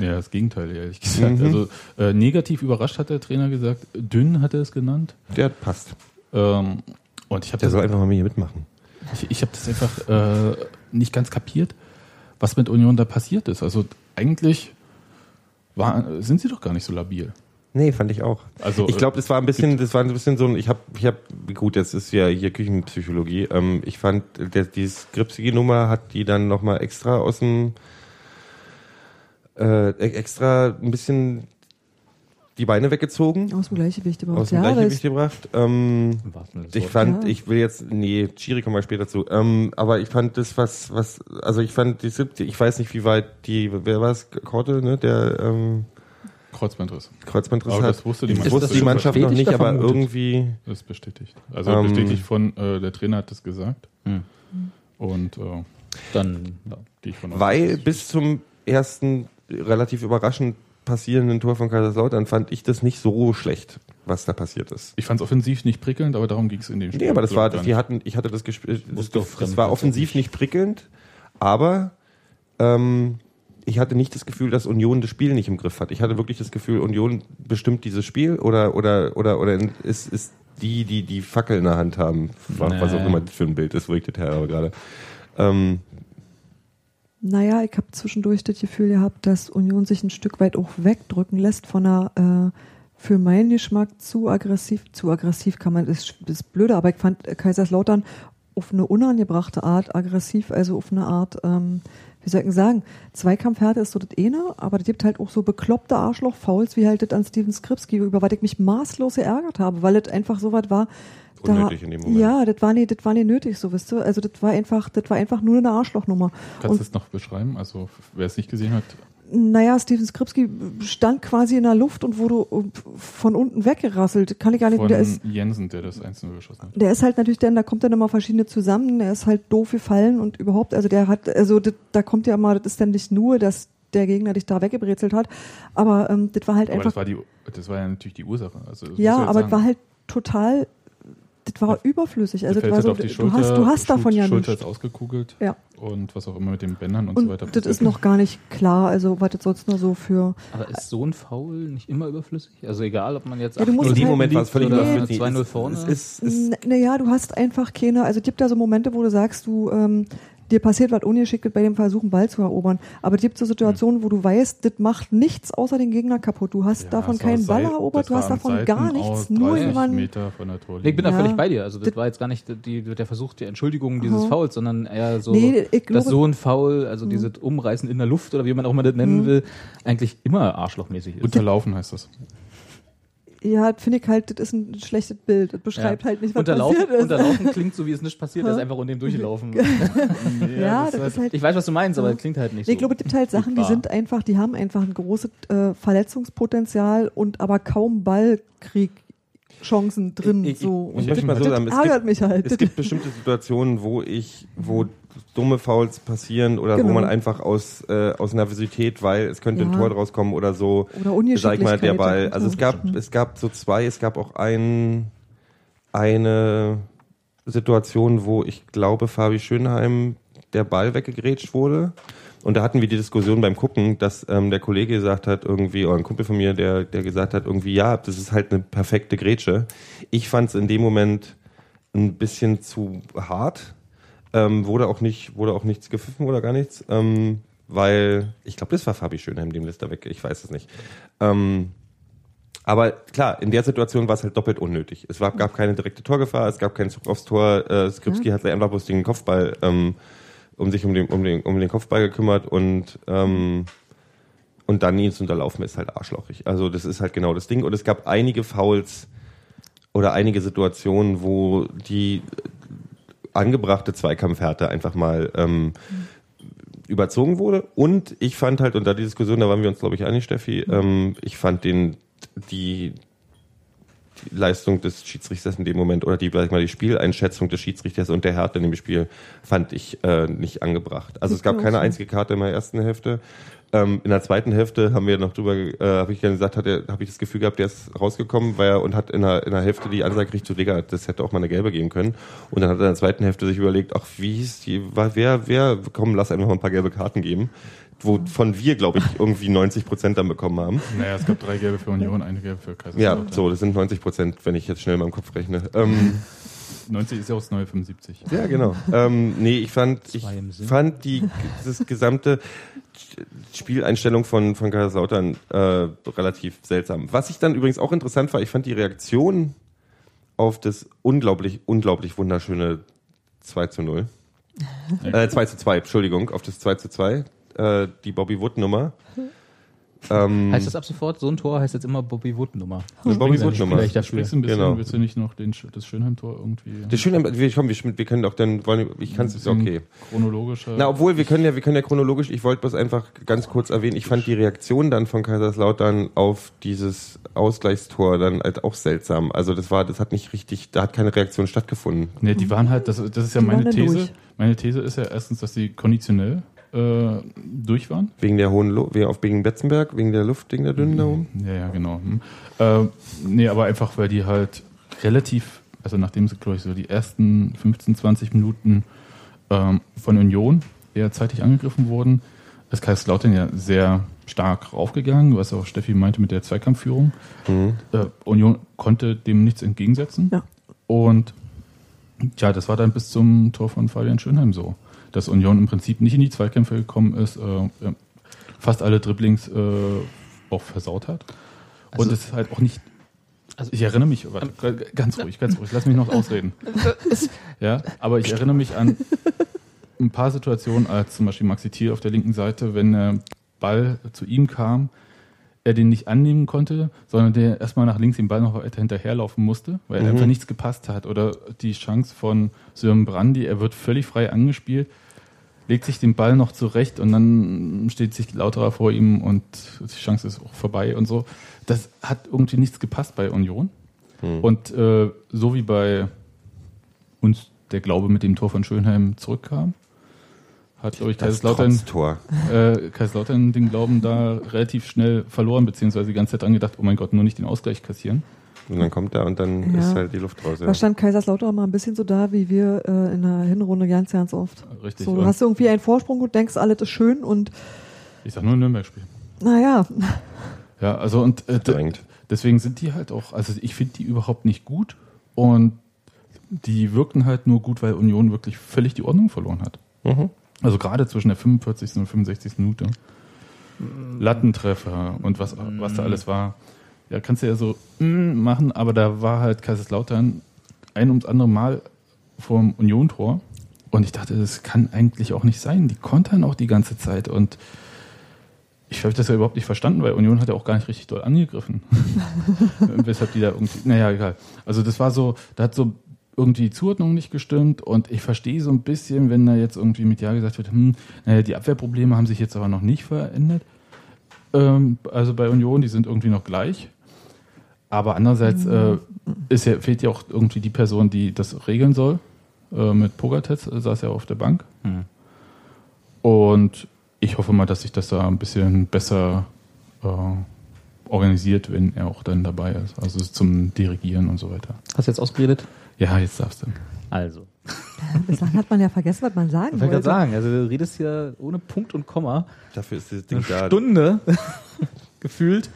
E: Ja, das Gegenteil, ehrlich gesagt.
D: Mhm.
E: Also äh, negativ überrascht hat der Trainer gesagt. Dünn hat er es genannt.
D: Der passt.
E: Ähm, und ich habe
D: Der
E: das,
D: soll einfach mal mit hier mitmachen.
E: ich, ich hab das einfach äh, nicht ganz kapiert, was mit Union da passiert ist. Also eigentlich war, sind sie doch gar nicht so labil.
D: Nee, fand ich auch.
E: Also,
D: ich glaube, das war ein bisschen, das war ein bisschen so ein, ich habe, ich habe, gut, jetzt ist ja hier Küchenpsychologie. Ähm, ich fand, der, die skripsige Nummer hat die dann nochmal extra aus dem, äh, extra ein bisschen die Beine weggezogen,
F: Aus dem Gleichgewicht überhaupt.
D: aus dem
F: ja,
D: Gleichgewicht gebracht. Ähm, ich fand,
F: Ja.
D: ich will jetzt, nee, Chiri kommen wir später zu. Ähm, aber ich fand das, was, was, also ich fand die siebte, ich weiß nicht, wie weit die, wer war es, Korte, ne, der ähm,
E: Kreuzbandriss.
D: Kreuzbandriss
E: Aber
D: hat.
E: das wusste die
D: das
E: Mannschaft
D: wusste die Mannschaft noch nicht, aber
G: vermutet?
D: irgendwie.
E: Das ist bestätigt. Also
D: Ähm,
E: bestätigt von, äh, der Trainer hat das gesagt.
G: Hm.
E: Und äh,
G: Dann, ja.
E: gehe ich von aus.
D: Weil bis zum ersten relativ überraschend passierenden Tor von Kaiserslautern fand ich das nicht so schlecht, was da passiert ist.
E: Ich fand es offensiv nicht prickelnd, aber darum ging es in dem Spiel.
D: Nee, aber das war, die hatten, ich hatte das gespielt, das,
G: Muss doch
D: das war offensiv nicht prickelnd, aber ähm, ich hatte nicht das Gefühl, dass Union das Spiel nicht im Griff hat. Ich hatte wirklich das Gefühl, Union bestimmt dieses Spiel oder oder oder oder ist ist die die die Fackel in der Hand haben, was was auch
G: Nee.
D: immer das für ein Bild ist, wo ich das her habe gerade. Ähm,
F: Naja, ich habe zwischendurch das Gefühl gehabt, dass Union sich ein Stück weit auch wegdrücken lässt von einer äh, für meinen Geschmack zu aggressiv, zu aggressiv kann man, das ist blöde, aber ich fand Kaiserslautern auf eine unangebrachte Art aggressiv, also auf eine Art, ähm, wie soll ich denn sagen, Zweikampfhärte ist so das eine, aber es gibt halt auch so bekloppte Arschloch-Fouls, wie halt das an Steven Skripski, über was ich mich maßlos geärgert habe, weil es einfach so was war, da,
D: Unnötig in dem Moment.
F: Ja, das war nicht, das war nicht nötig, so wisst du. Also das war einfach, das war einfach nur eine Arschlochnummer.
E: Kannst du das noch beschreiben? Also, wer es nicht gesehen hat,
F: Naja, Steven Skripski stand quasi in der Luft und wurde von unten weggerasselt. Kann ich gar nicht,
E: von
F: der ist,
E: Jensen, der das 1 geschossen hat.
F: der ist halt natürlich dann, da kommt dann immer verschiedene zusammen, der ist halt doof gefallen und überhaupt, also der hat, also das, da kommt ja immer, das ist dann nicht nur, dass der Gegner dich da weggebrezelt hat, aber ähm, das war halt
E: Aber
F: einfach,
E: das war, die, das war ja natürlich die Ursache. Also,
F: ja, aber es war halt total, das war überflüssig. Also das war so,
E: halt auf die
F: du
E: Schulter,
F: hast, du hast davon ja
E: Schulter
F: nichts.
E: ist ausgekugelt
F: Ja.
E: und was auch immer mit den Bändern und, so
F: Und
E: weiter.
F: das ist noch gar nicht klar, also was das sonst nur so für,
G: Aber ist so ein Foul nicht immer überflüssig? Also egal, ob man jetzt
F: Ja, du musst
D: in
G: 8-0
D: dem
F: halt-
D: Moment war es völlig überflüssig.
G: 2-0
D: Es-
G: vorne.
F: Naja, du hast einfach keine, also es gibt da so Momente, wo du sagst, du, ähm, dir passiert was ungeschickt bei dem Versuch, einen Ball zu erobern. Aber es gibt so Situationen, wo du weißt, das macht nichts außer den Gegner kaputt. Du hast
E: Ja,
F: davon keinen Ball erobert, du hast davon gar
E: Seitenaus,
F: nichts, nur
E: 30
F: jemand.
E: Meter von der
G: Nee,
E: Torlinie.
G: ich bin da
F: Ja.
G: völlig bei dir. Also das
F: Das-
G: war jetzt gar nicht die, der Versuch der Entschuldigung dieses
F: Aha.
G: Fouls, sondern eher so,
F: Nee,
G: dass
F: Mhm.
G: so ein Foul, also dieses Umreißen in der Luft oder wie man auch immer das nennen will, eigentlich immer arschlochmäßig ist.
E: Unterlaufen heißt das.
F: Ja, finde ich halt, das ist ein schlechtes Bild. Das beschreibt
G: Ja.
F: halt nicht, was
G: Unterlaufen,
F: passiert ist.
G: Unterlaufen klingt so, wie es nicht passiert ist, einfach unter dem durchgelaufen.
F: ja, das ist halt.
G: Ich weiß, was du meinst, aber es klingt halt nicht
F: Nee,
G: so.
F: ich glaube, es gibt halt Sachen, die sind einfach, die haben einfach ein großes äh, Verletzungspotenzial und aber kaum Ballkriegchancen drin.
D: Ich- ich-
F: so.
D: ich
F: Und
D: möchte mal so sagen, es
F: ärgert
D: gibt-
F: mich halt.
D: es gibt bestimmte Situationen, wo ich, wo dumme Fouls passieren oder wo
F: Genau.
D: man einfach aus, äh, aus Nervosität, weil es könnte ein
F: Ja.
D: Tor draus kommen oder so,
F: Oder
D: sag ich mal, der Ball. Also es gab, es gab so zwei, es gab auch ein, eine Situation, wo ich glaube, Fabi Schönheim der Ball weggegrätscht wurde. Und da hatten wir die Diskussion beim Gucken, dass ähm, der Kollege gesagt hat, irgendwie, oder ein Kumpel von mir, der, der gesagt hat, irgendwie, ja, das ist halt eine perfekte Grätsche. Ich fand es in dem Moment ein bisschen zu hart. Ähm, wurde auch nicht, wurde auch nichts gepfiffen oder gar nichts. Ähm, weil, ich glaube, das war Fabi Schönheim, dem lässt er weg, ich weiß es nicht. Ähm, aber klar, in der Situation war es halt doppelt unnötig. Es war, gab keine direkte Torgefahr, es gab keinen Zug aufs Tor. Äh, Skripski hat sich einfach bloß den Kopfball, ähm, um sich um den, um den, um den Kopfball gekümmert und ähm, und dann ihn zu unterlaufen ist halt arschlochig. Also das ist halt genau das Ding. Und es gab einige Fouls oder einige Situationen, wo die angebrachte Zweikampfhärte einfach mal ähm, überzogen wurde. Und ich fand halt, unter die Diskussion, da waren wir uns, glaube ich, einig, Steffi, ähm, ich fand den, die, die Leistung des Schiedsrichters in dem Moment oder die, ich mal, die Spieleinschätzung des Schiedsrichters und der Härte in dem Spiel fand ich äh, nicht angebracht. Also es gab keine einzige Karte in der ersten Hälfte. Ähm, in der zweiten Hälfte haben wir noch drüber, äh, habe ich gerne gesagt, hat habe ich das Gefühl gehabt, der ist rausgekommen, weil er und hat in der, in der Hälfte die Ansage gekriegt, zu Digga, das hätte auch mal eine gelbe geben können. Und dann hat er in der zweiten Hälfte sich überlegt, ach, wie ist die, wer, wer, komm, lass einfach mal ein paar gelbe Karten geben. Wovon wir, glaube ich, irgendwie 90 Prozent dann bekommen haben.
E: Naja, es gab drei gelbe für Union, eine gelbe für Kaiserslautern.
D: Ja, so, das sind 90 Prozent, wenn ich jetzt schnell in meinem Kopf rechne. Ähm,
E: 90 ist ja auch das neue 75.
D: ja, genau. Ähm, nee, ich fand, ich fand die, das gesamte Spieleinstellung von, von Kaiserslautern äh, relativ seltsam. Was ich dann übrigens auch interessant war, ich fand die Reaktion auf das unglaublich, unglaublich wunderschöne 2 zu 0. Äh, 2 zu 2, Entschuldigung, auf das 2 zu 2, äh, die Bobby Wood Nummer. Ähm,
G: Heißt das ab sofort, so ein Tor heißt jetzt immer Bobby Wood Nummer.
D: eine Bobby Wood Nummer.
G: Vielleicht dafür.
E: Sprichst du ein bisschen,
D: Genau.
E: willst du nicht noch den, das Schönheim-Tor irgendwie?
D: Das Schöne, wir, komm, wir, wir können doch dann, wollen, ich kann es, ist okay.
E: Chronologischer.
D: Na, obwohl, wir können ja, wir können ja chronologisch, ich wollte bloß einfach ganz kurz erwähnen, ich fand die Reaktion dann von Kaiserslautern auf dieses Ausgleichstor dann halt auch seltsam. Also das war, das hat nicht richtig, da hat keine Reaktion stattgefunden.
E: Nee, die waren halt, das, das ist ja
F: Die
E: meine These.
F: durch.
E: Meine These ist ja erstens, dass sie konditionell äh, durch waren.
D: Wegen der hohen Luft, wegen, auf wegen Betzenberg, wegen der Luft, wegen der dünnen da oben.
E: Ja, ja, genau. Hm. Äh, nee, aber einfach, weil die halt relativ, also nachdem sie, glaube ich, so die ersten 15, 20 Minuten ähm, von Union eher zeitig angegriffen wurden, ist Kaiserslautern ja sehr stark raufgegangen, was auch Steffi meinte mit der Zweikampfführung. Äh, Union konnte dem nichts entgegensetzen.
F: Ja.
E: Und ja, das war dann bis zum Tor von Fabian Schönheim so, dass Union im Prinzip nicht in die Zweikämpfe gekommen ist, äh, fast alle Dribblings äh, auch versaut hat. Und
G: Also-
E: es ist halt auch nicht.
G: Also-
E: ich erinnere mich, warte, ganz ruhig, ganz ruhig, lass mich noch ausreden. Ja, aber ich erinnere mich an ein paar Situationen, als zum Beispiel Maxi Thiel auf der linken Seite, wenn der Ball zu ihm kam, er den nicht annehmen konnte, sondern der erstmal nach links den Ball noch weiter hinterherlaufen musste, weil
D: Mhm.
E: einfach nichts gepasst hat. Oder die Chance von Sören Brandy, er wird völlig frei angespielt, legt sich den Ball noch zurecht und dann steht sich Lauterer vor ihm und die Chance ist auch vorbei und so. Das hat irgendwie nichts gepasst bei Union.
D: Mhm.
E: Und äh, so wie bei uns der Glaube mit dem Tor von Schönheim zurückkam, hat, glaube ich, Kaiserslautern,
D: Tor.
E: äh, Kaiserslautern den Glauben da relativ schnell verloren, beziehungsweise die ganze Zeit dran gedacht, oh mein Gott, nur nicht den Ausgleich kassieren.
D: Und dann kommt er und dann
F: Ja.
D: ist halt die Luft raus. Ja.
F: Da stand Kaiserslautern mal ein bisschen so da, wie wir äh, in der Hinrunde ganz, ganz oft.
E: Richtig.
F: So, du hast irgendwie einen Vorsprung und denkst, alles ist schön und
E: ich sag nur ein Nürnberg-Spiel.
F: naja,
E: Ja, also und äh, deswegen sind die halt auch, also ich finde die überhaupt nicht gut und die wirken halt nur gut, weil Union wirklich völlig die Ordnung verloren hat.
D: Mhm.
E: Also gerade zwischen der 45. und 65. Minute. Lattentreffer und was, was da alles war. Ja, kannst du ja so mm, machen, aber da war halt Kaiserslautern ein ums andere Mal vorm Union-Tor. Und ich dachte, das kann eigentlich auch nicht sein. Die kontern auch die ganze Zeit. Und ich habe das ja überhaupt nicht verstanden, weil Union hat ja auch gar nicht richtig doll angegriffen. Weshalb die da irgendwie, naja, egal. Also das war so, da hat so irgendwie die Zuordnung nicht gestimmt und ich verstehe so ein bisschen, wenn da jetzt irgendwie mit Ja gesagt wird, hm, naja, die Abwehrprobleme haben sich jetzt aber noch nicht verändert. Ähm, also bei Union, die sind irgendwie noch gleich. Aber andererseits äh, ist ja, fehlt ja auch irgendwie die Person, die das regeln soll. Äh, mit Pogatetz saß ja auf der Bank.
G: Hm.
E: Und ich hoffe mal, dass sich das da ein bisschen besser äh, organisiert, wenn er auch dann dabei ist. Also zum Dirigieren und so weiter.
G: Hast du jetzt ausgeredet?
E: Ja, jetzt darfst du.
G: Also.
F: bislang hat man ja vergessen, was man sagen
G: Ich wollte
F: wollte.
G: gerade sagen, also du redest hier ohne Punkt und Komma.
D: Dafür ist dieses
G: Eine
D: Ding da.
G: Stunde gefühlt.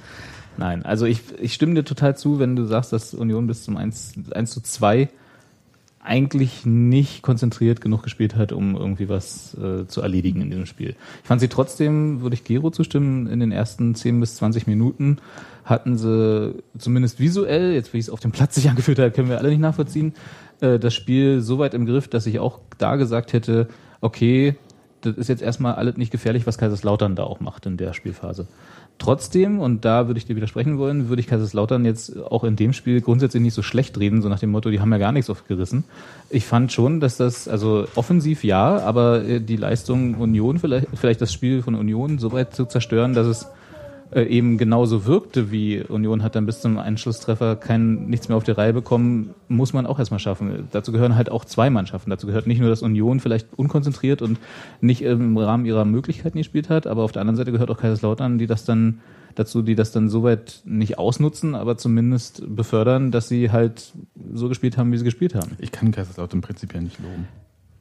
G: Nein, also ich, ich stimme dir total zu, wenn du sagst, dass Union bis zum 1, 1 zu 2 eigentlich nicht konzentriert genug gespielt hat, um irgendwie was äh, zu erledigen in diesem Spiel. Ich fand sie trotzdem, würde ich Gero zustimmen, in den ersten 10 bis 20 Minuten hatten sie zumindest visuell, jetzt wie es auf dem Platz sich angefühlt hat, können wir alle nicht nachvollziehen, äh, das Spiel so weit im Griff, dass ich auch da gesagt hätte, okay, das ist jetzt erstmal alles nicht gefährlich, was Kaiserslautern da auch macht in der Spielphase. Trotzdem, und da würde ich dir widersprechen wollen, würde ich Kaiserslautern jetzt auch in dem Spiel grundsätzlich nicht so schlecht reden, so nach dem Motto, die haben ja gar nichts aufgerissen. Ich fand schon, dass das, also offensiv ja, aber äh, die Leistung Union, vielleicht, vielleicht das Spiel von Union so weit zu zerstören, dass es äh, eben genauso wirkte wie Union hat dann bis zum Einschlusstreffer kein nichts mehr auf die Reihe bekommen, muss man auch erstmal schaffen. Dazu gehören halt auch zwei Mannschaften. Dazu gehört nicht nur, dass Union vielleicht unkonzentriert und nicht im Rahmen ihrer Möglichkeiten gespielt hat, aber auf der anderen Seite gehört auch Kaiserslautern, die das dann dazu, die das dann soweit nicht ausnutzen, aber zumindest befördern, dass sie halt so gespielt haben, wie sie gespielt haben.
E: Ich kann Kaiserslautern prinzipiell nicht loben.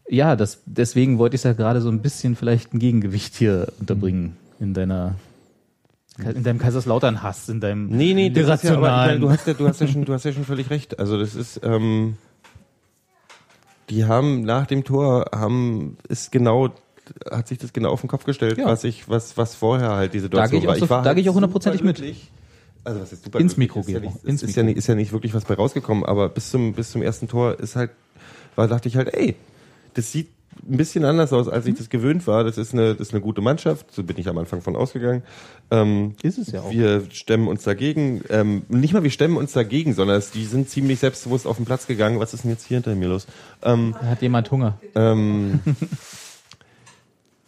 G: Ja, das, deswegen wollte ich ja gerade so ein bisschen vielleicht ein Gegengewicht hier unterbringen in deiner in deinem Kaiserslautern-Hass, in deinem
D: Nee, nee, das ist ja, aber, ich meine,
G: irrationalen.
D: du hast ja, du hast ja schon, du hast ja schon völlig recht. Also das ist, ähm, die haben nach dem Tor haben ist genau hat sich das genau auf den Kopf gestellt,
G: Ja.
D: was ich was was vorher halt diese
G: Da gehe ich auch so- da gehe ich auch hundertprozentig mit.
D: Also was ist super
G: Ins Mikro,
D: ist ja nicht,
G: ins
D: ist, ist ja nicht ist ja nicht wirklich was bei rausgekommen, aber bis zum bis zum ersten Tor ist halt war dachte ich halt, ey, das sieht ein bisschen anders aus, als ich das gewöhnt war. Das ist eine das ist eine gute Mannschaft, so bin ich am Anfang von ausgegangen. Ähm,
G: Ist es ja auch.
D: wir stemmen uns dagegen. Ähm, nicht mal wir stemmen uns dagegen, sondern es, die sind ziemlich selbstbewusst auf den Platz gegangen. Was ist denn jetzt hier hinter mir los? Ähm,
G: hat jemand Hunger.
D: ähm,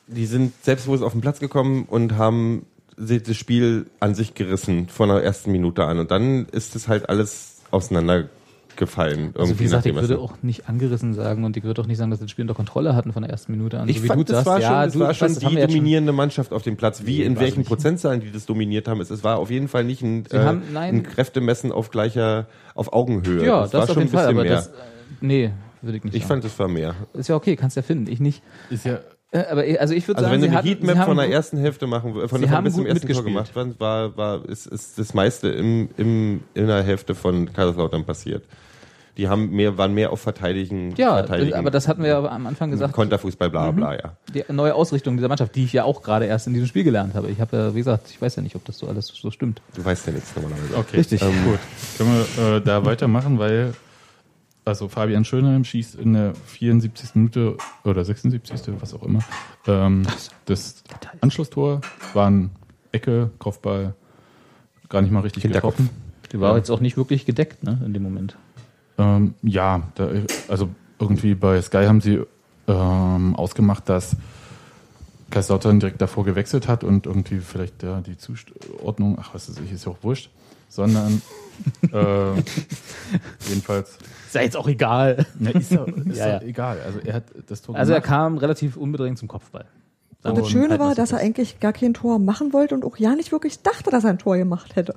D: die sind selbstbewusst auf den Platz gekommen und haben das Spiel an sich gerissen von der ersten Minute an. Und dann ist es halt alles auseinandergefallen.
G: Also wie
D: irgendwie
G: gesagt, ich würde auch nicht angerissen sagen und ich würde auch nicht sagen, dass sie das Spiel unter Kontrolle hatten von der ersten Minute an.
D: ich
G: so wie
D: fand,
G: du
D: das
G: sagst,
D: war schon,
G: ja,
D: das
G: du,
D: war
G: ich
D: schon
G: das
D: die
G: jetzt schon-
D: dominierende Mannschaft auf dem Platz. Wie, in welchen. Prozentzahlen die das dominiert haben. Es, es war auf jeden Fall nicht ein, äh,
G: haben- nein.
D: ein Kräftemessen auf gleicher, auf Augenhöhe.
G: Ja,
D: das,
G: das,
D: war
G: auf
D: schon ein
G: Fall,
D: bisschen
G: aber
D: mehr.
G: das, äh, nee, würde ich nicht
D: ich
G: sagen.
D: fand, es war mehr.
G: ist ja okay, kannst ja finden, ich nicht.
E: Ist ja,
G: aber ich- also ich würde
D: Also
G: sagen,
D: wenn du
G: sie
D: eine Heatmap von der
G: gut-
D: ersten Hälfte machen, von,
G: Sie
D: von
G: haben
D: bis zum ersten Tor gemacht, war, war, war ist, ist das meiste im, im, in der Hälfte von Kaiserslautern passiert. Die haben mehr, waren mehr auf Verteidigen,
G: ja,
D: Verteidigen.
G: aber das hatten wir ja am Anfang gesagt,
D: Konterfußball, bla, bla, ja.
G: die neue Ausrichtung dieser Mannschaft, die ich ja auch gerade erst in diesem Spiel gelernt habe. Ich habe ja, wie gesagt, ich weiß ja nicht, ob das so alles so stimmt.
D: Du weißt ja nichts normalerweise.
E: okay.
G: Richtig.
E: Ähm, gut. Können wir äh, da weitermachen, weil also Fabian Schönheim schießt in der 74. Minute oder 76. was auch immer. Ähm, das Anschlusstor war ein Ecke, Kopfball, gar nicht mal richtig
D: Hinterkopf.
E: getroffen.
G: Die war
E: Ja.
G: jetzt auch nicht wirklich gedeckt, ne, in dem Moment.
E: Ähm, ja, da, also irgendwie bei Sky haben sie ähm, ausgemacht, dass Kaiserslautern direkt davor gewechselt hat und irgendwie vielleicht ja, die Zuordnung, ach was weiß ich, ist ja auch wurscht, sondern äh, jedenfalls,
G: Ist ja jetzt auch egal.
E: na, ist ja, ist
G: Ja,
E: ja, egal. Also er hat das Tor
G: Also er
E: gemacht.
G: kam relativ unbedingt zum Kopfball.
F: Und das Schöne
G: halt
F: war, dass er eigentlich gar kein Tor machen wollte und auch ja nicht wirklich dachte, dass er ein Tor gemacht hätte.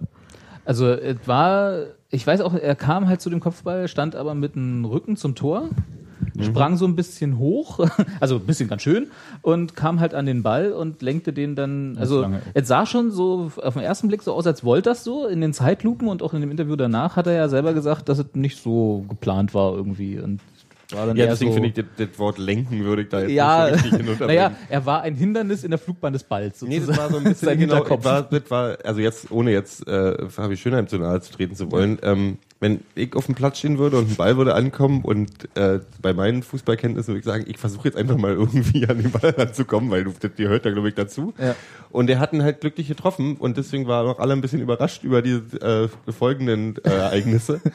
G: Also es war, ich weiß auch, er kam halt zu dem Kopfball, stand aber mit dem Rücken zum Tor, sprang so ein bisschen hoch, also ein bisschen ganz schön, und kam halt an den Ball und lenkte den dann, also es sah schon so auf den ersten Blick so aus, als wollte das so, in den Zeitlupen und auch in dem Interview danach hat er ja selber gesagt, dass es nicht so geplant war irgendwie. Und
D: Ja, deswegen
G: so,
D: finde ich, das, das Wort lenken würde ich da jetzt
G: ja,
D: nicht so richtig hinunterbringen.
G: naja, er war ein Hindernis in der Flugbahn des Balls.
D: Nee, das war so ein bisschen genau,
G: Hinterkopf.
D: war, das war, also jetzt, ohne jetzt äh, Fabi Schönheim zu nahe zu treten zu wollen, ähm, wenn ich auf dem Platz stehen würde und ein Ball würde ankommen und äh, bei meinen Fußballkenntnissen würde ich sagen, ich versuche jetzt einfach mal irgendwie an den Ball ranzukommen, weil du, das gehört da glaube ich dazu.
G: Ja.
D: Und er hat ihn halt glücklich getroffen und deswegen waren auch alle ein bisschen überrascht über die äh, folgenden äh, Ereignisse.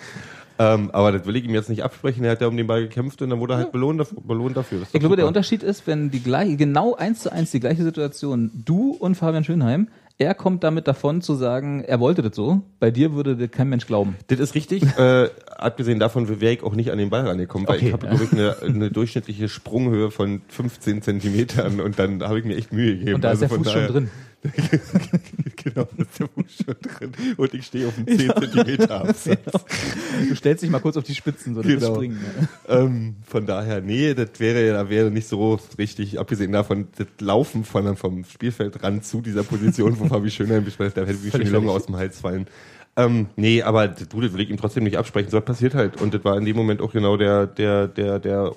D: ähm, aber das will ich ihm jetzt nicht absprechen. Er hat ja um den Ball gekämpft und dann wurde er halt belohnt, dafür, belohnt dafür.
G: Ich glaube, der
D: super.
G: Unterschied ist, wenn die gleiche, genau eins zu eins die gleiche Situation, du und Fabian Schönheim, er kommt damit davon zu sagen, er wollte das so. Bei dir würde das kein Mensch glauben.
D: Das ist richtig. äh, abgesehen davon wäre ich auch nicht an den Ball rangekommen, weil
G: Okay.
D: ich habe, ich, eine, eine durchschnittliche Sprunghöhe von 15 Zentimetern und dann habe ich mir echt Mühe gegeben.
G: Und da ist
D: Also
G: der
D: von
G: Fuß schon
D: daher-
G: drin.
D: genau, da ist der schon drin. Und ich stehe auf einem 10 Zentimeter Absatz.
G: Du stellst dich mal kurz auf die Spitzen, so das
D: Genau.
G: Springen. Ja.
D: ähm, von daher, nee, das wäre, da wäre nicht so richtig, abgesehen davon, das Laufen von, vom Spielfeldrand zu dieser Position, wo Fabi Schönheim bespricht, da hätte mir schon die Lunge aus dem Hals fallen. Ähm, nee, aber du, das will ich ihm trotzdem nicht absprechen. So was passiert halt. Und das war in dem Moment auch genau der, der, der, der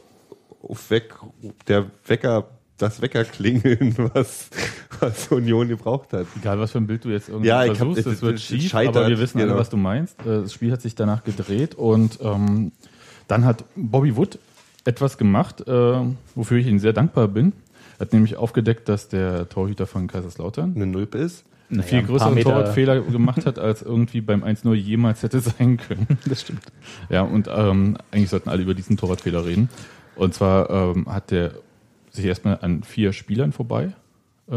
D: Aufweck, der Wecker, das Weckerklingeln, was, was Union gebraucht hat.
E: Egal, was für ein Bild du jetzt irgendwie
D: Ja, ich hab-
E: versuchst,
D: es-
E: es wird
D: es
E: schief,
D: scheitert,
E: aber wir wissen alle,
D: genau.
E: was du meinst. Äh, Das Spiel hat sich danach gedreht und ähm, dann hat Bobby Wood etwas gemacht, äh, wofür ich ihm sehr dankbar bin. Er hat nämlich aufgedeckt, dass der Torhüter von Kaiserslautern
D: Eine Nulpe ist.
E: einen
G: Naja,
E: viel
G: ein
E: größeren
G: Meter-
E: Torwartfehler gemacht hat, als irgendwie beim 1-0 jemals hätte sein können.
G: Das stimmt.
E: Ja, und ähm, eigentlich sollten alle über diesen Torwartfehler reden. Und zwar ähm, hat der sich erstmal an vier Spielern vorbei. Äh,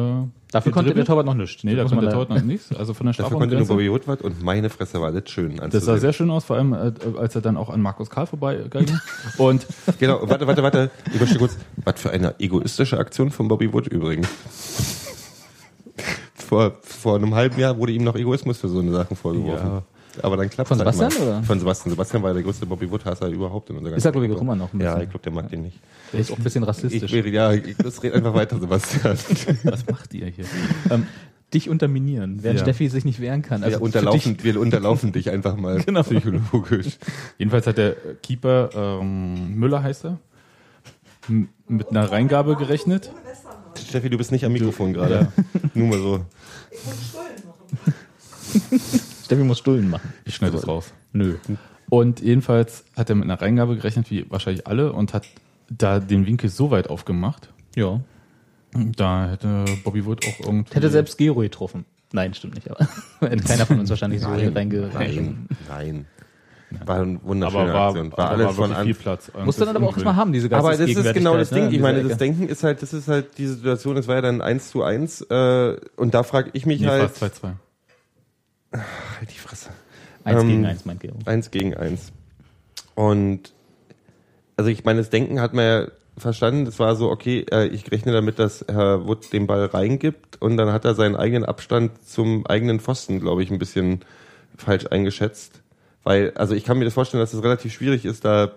G: Dafür konnte der. Torwart noch nichts.
E: Nee, da
G: Muss
E: konnte
G: man
E: der Torwart noch nichts. Also von der
D: Dafür konnte nur. Bobby Wood was und meine Fresse war das schön.
E: Das sah sehr schön aus, vor allem äh, als er dann auch an Markus Karl vorbeiging. Und
D: Genau, warte, warte, warte. Ich möchte kurz, was für eine egoistische Aktion von Bobby Wood übrigens. Vor, vor einem halben Jahr wurde ihm noch Egoismus für so eine Sachen vorgeworfen.
E: Ja.
D: Aber dann klappt
G: Von
D: halt
G: Sebastian,
D: mal.
G: oder?
D: Von Sebastian. Sebastian war der größte Bobby Wood-Hasser überhaupt in unserer
G: Ist er,
D: ganzen
G: glaube ich, auch immer noch ein
D: Ja,
G: bisschen.
D: ich glaube, der mag den nicht.
G: Der ist auch ein bisschen rassistisch.
D: Ich will, ja, ich, das red einfach weiter, Sebastian.
E: was macht ihr hier?
G: ähm, dich unterminieren, während
E: Ja.
G: Steffi sich nicht wehren kann.
D: wir,
G: Also für
D: unterlaufen, wir unterlaufen dich einfach mal
G: Genau.
D: psychologisch.
E: Jedenfalls hat der Keeper, ähm, Müller heißt er, mit einer Reingabe gerechnet.
D: Steffi, du bist nicht am Mikrofon gerade. Nur mal so.
G: dich, Steffi muss Stullen machen.
E: Ich schneide das raus.
G: Nö.
E: Und jedenfalls hat er mit einer Reingabe gerechnet, wie wahrscheinlich alle, und hat da den Winkel so weit aufgemacht.
G: Ja.
E: Da hätte Bobby Wood auch irgendwie.
G: Hätte selbst Gero getroffen. Nein, stimmt nicht, aber hätte keiner von uns wahrscheinlich so reinge
D: Nein, nein. War eine wunderschöne
E: aber war,
D: Aktion. War alles
E: war
D: von
E: viel Platz.
G: Muss dann aber auch erstmal haben, diese
D: Aber das ist genau das
G: Geistesgegenwärtigkeit,
D: Ding.
G: ne,
D: Ich meine,
G: in
D: das. Denken ist halt, das ist halt die Situation, es war ja dann 1 zu 1, äh, und da frage ich mich
E: Nee,
D: halt.
E: fast 2-2.
D: Halt die Fresse.
G: Eins
D: ähm,
G: gegen eins, meint Gero.
D: Eins gegen eins. Und also ich meine, das Denken hat man ja verstanden. Es war so, okay, äh, ich rechne damit, dass Herr Wood den Ball reingibt und dann hat er seinen eigenen Abstand zum eigenen Pfosten, glaube ich, ein bisschen falsch eingeschätzt. Weil, also ich kann mir das vorstellen, dass es relativ schwierig ist, da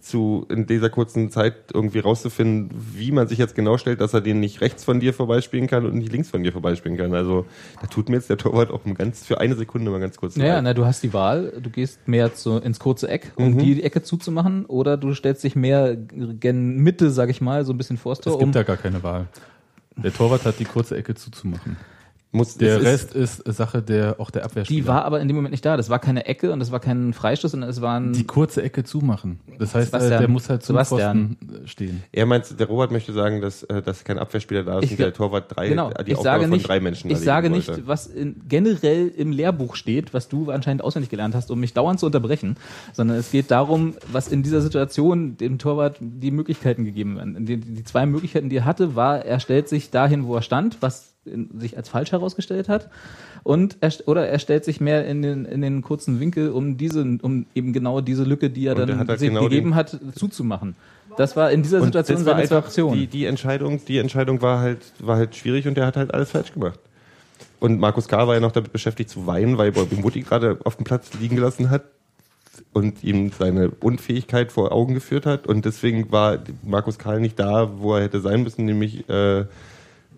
D: zu in dieser kurzen Zeit irgendwie rauszufinden, wie man sich jetzt genau stellt, dass er den nicht rechts von dir vorbeispielen kann und nicht links von dir vorbeispielen kann. Also da tut mir jetzt der Torwart auch ganz für eine Sekunde mal ganz kurz
G: Naja, na, du hast die Wahl, du gehst mehr zu, ins kurze Eck, um
D: Mhm.
G: die Ecke zuzumachen, oder du stellst dich mehr gen Mitte, sag ich mal, so ein bisschen vor das
E: Es gibt
G: um.
E: da gar keine Wahl. Der Torwart hat die kurze Ecke zuzumachen.
D: Muss,
E: Der
D: es
E: Rest ist Sache der auch der Abwehrspieler.
G: Die war aber in dem Moment nicht da. Das war keine Ecke und das war kein Freistoß, sondern es waren.
E: die kurze Ecke zumachen. Das heißt, äh,
G: Sebastian,
E: der muss halt zum
G: Sebastian.
E: Pfosten äh, stehen.
D: Er meint, der Robert möchte sagen, dass, äh, dass kein Abwehrspieler da ist
G: Ich
D: und der Torwart drei,
G: genau,
D: die
G: ich
D: Aufgabe
G: sage
D: von
G: nicht,
D: drei Menschen
G: ich sage
D: wollte.
G: nicht, was in, generell im Lehrbuch steht, was du anscheinend auswendig gelernt hast, um mich dauernd zu unterbrechen, sondern es geht darum, was in dieser Situation dem Torwart die Möglichkeiten gegeben werden. Die, die zwei Möglichkeiten, die er hatte, war, er stellt sich dahin, wo er stand, was in, sich als falsch herausgestellt hat, und er, oder er stellt sich mehr in den, in den kurzen Winkel, um diese, um eben genau diese Lücke, die er
D: Und er
G: dann
D: hat halt
G: sich
D: genau
G: gegeben hat, zuzumachen. Das war in dieser Situation seine Situation.
D: die, die Entscheidung, die Entscheidung war halt, war halt schwierig und der hat halt alles falsch gemacht. Und Markus K. war ja noch damit beschäftigt zu weinen, weil Bobby Mutti gerade auf dem Platz liegen gelassen hat und ihm seine Unfähigkeit vor Augen geführt hat. Und deswegen war Markus Karl nicht da, wo er hätte sein müssen, nämlich äh,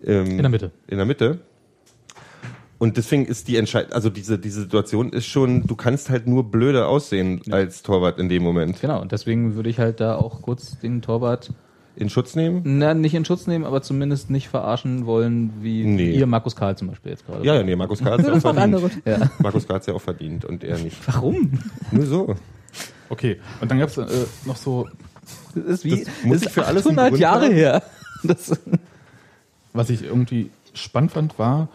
D: ähm,
G: In der Mitte.
D: In der Mitte. Und deswegen ist die Entscheidung, also diese, diese Situation ist schon, du kannst halt nur blöde aussehen als Torwart in dem Moment.
G: Genau, und deswegen würde ich halt da auch kurz den Torwart,
D: In Schutz nehmen?
G: na, nicht in Schutz nehmen, aber zumindest nicht verarschen wollen, wie
D: Nee.
G: ihr Markus Karl zum Beispiel jetzt gerade.
D: Ja, ja, nee, Markus Karl hat ja auch verdient.
G: Ja.
D: Markus Karl hat ja auch verdient und er nicht.
G: Warum?
D: Nur so.
E: Okay, und dann gab es äh, noch so,
G: Das ist wie,
D: Das muss
G: das
D: ich
G: ist
D: für alles einen
G: 800
D: Grund
G: Jahre
D: haben?
G: her. Das,
E: was ich irgendwie spannend fand, war,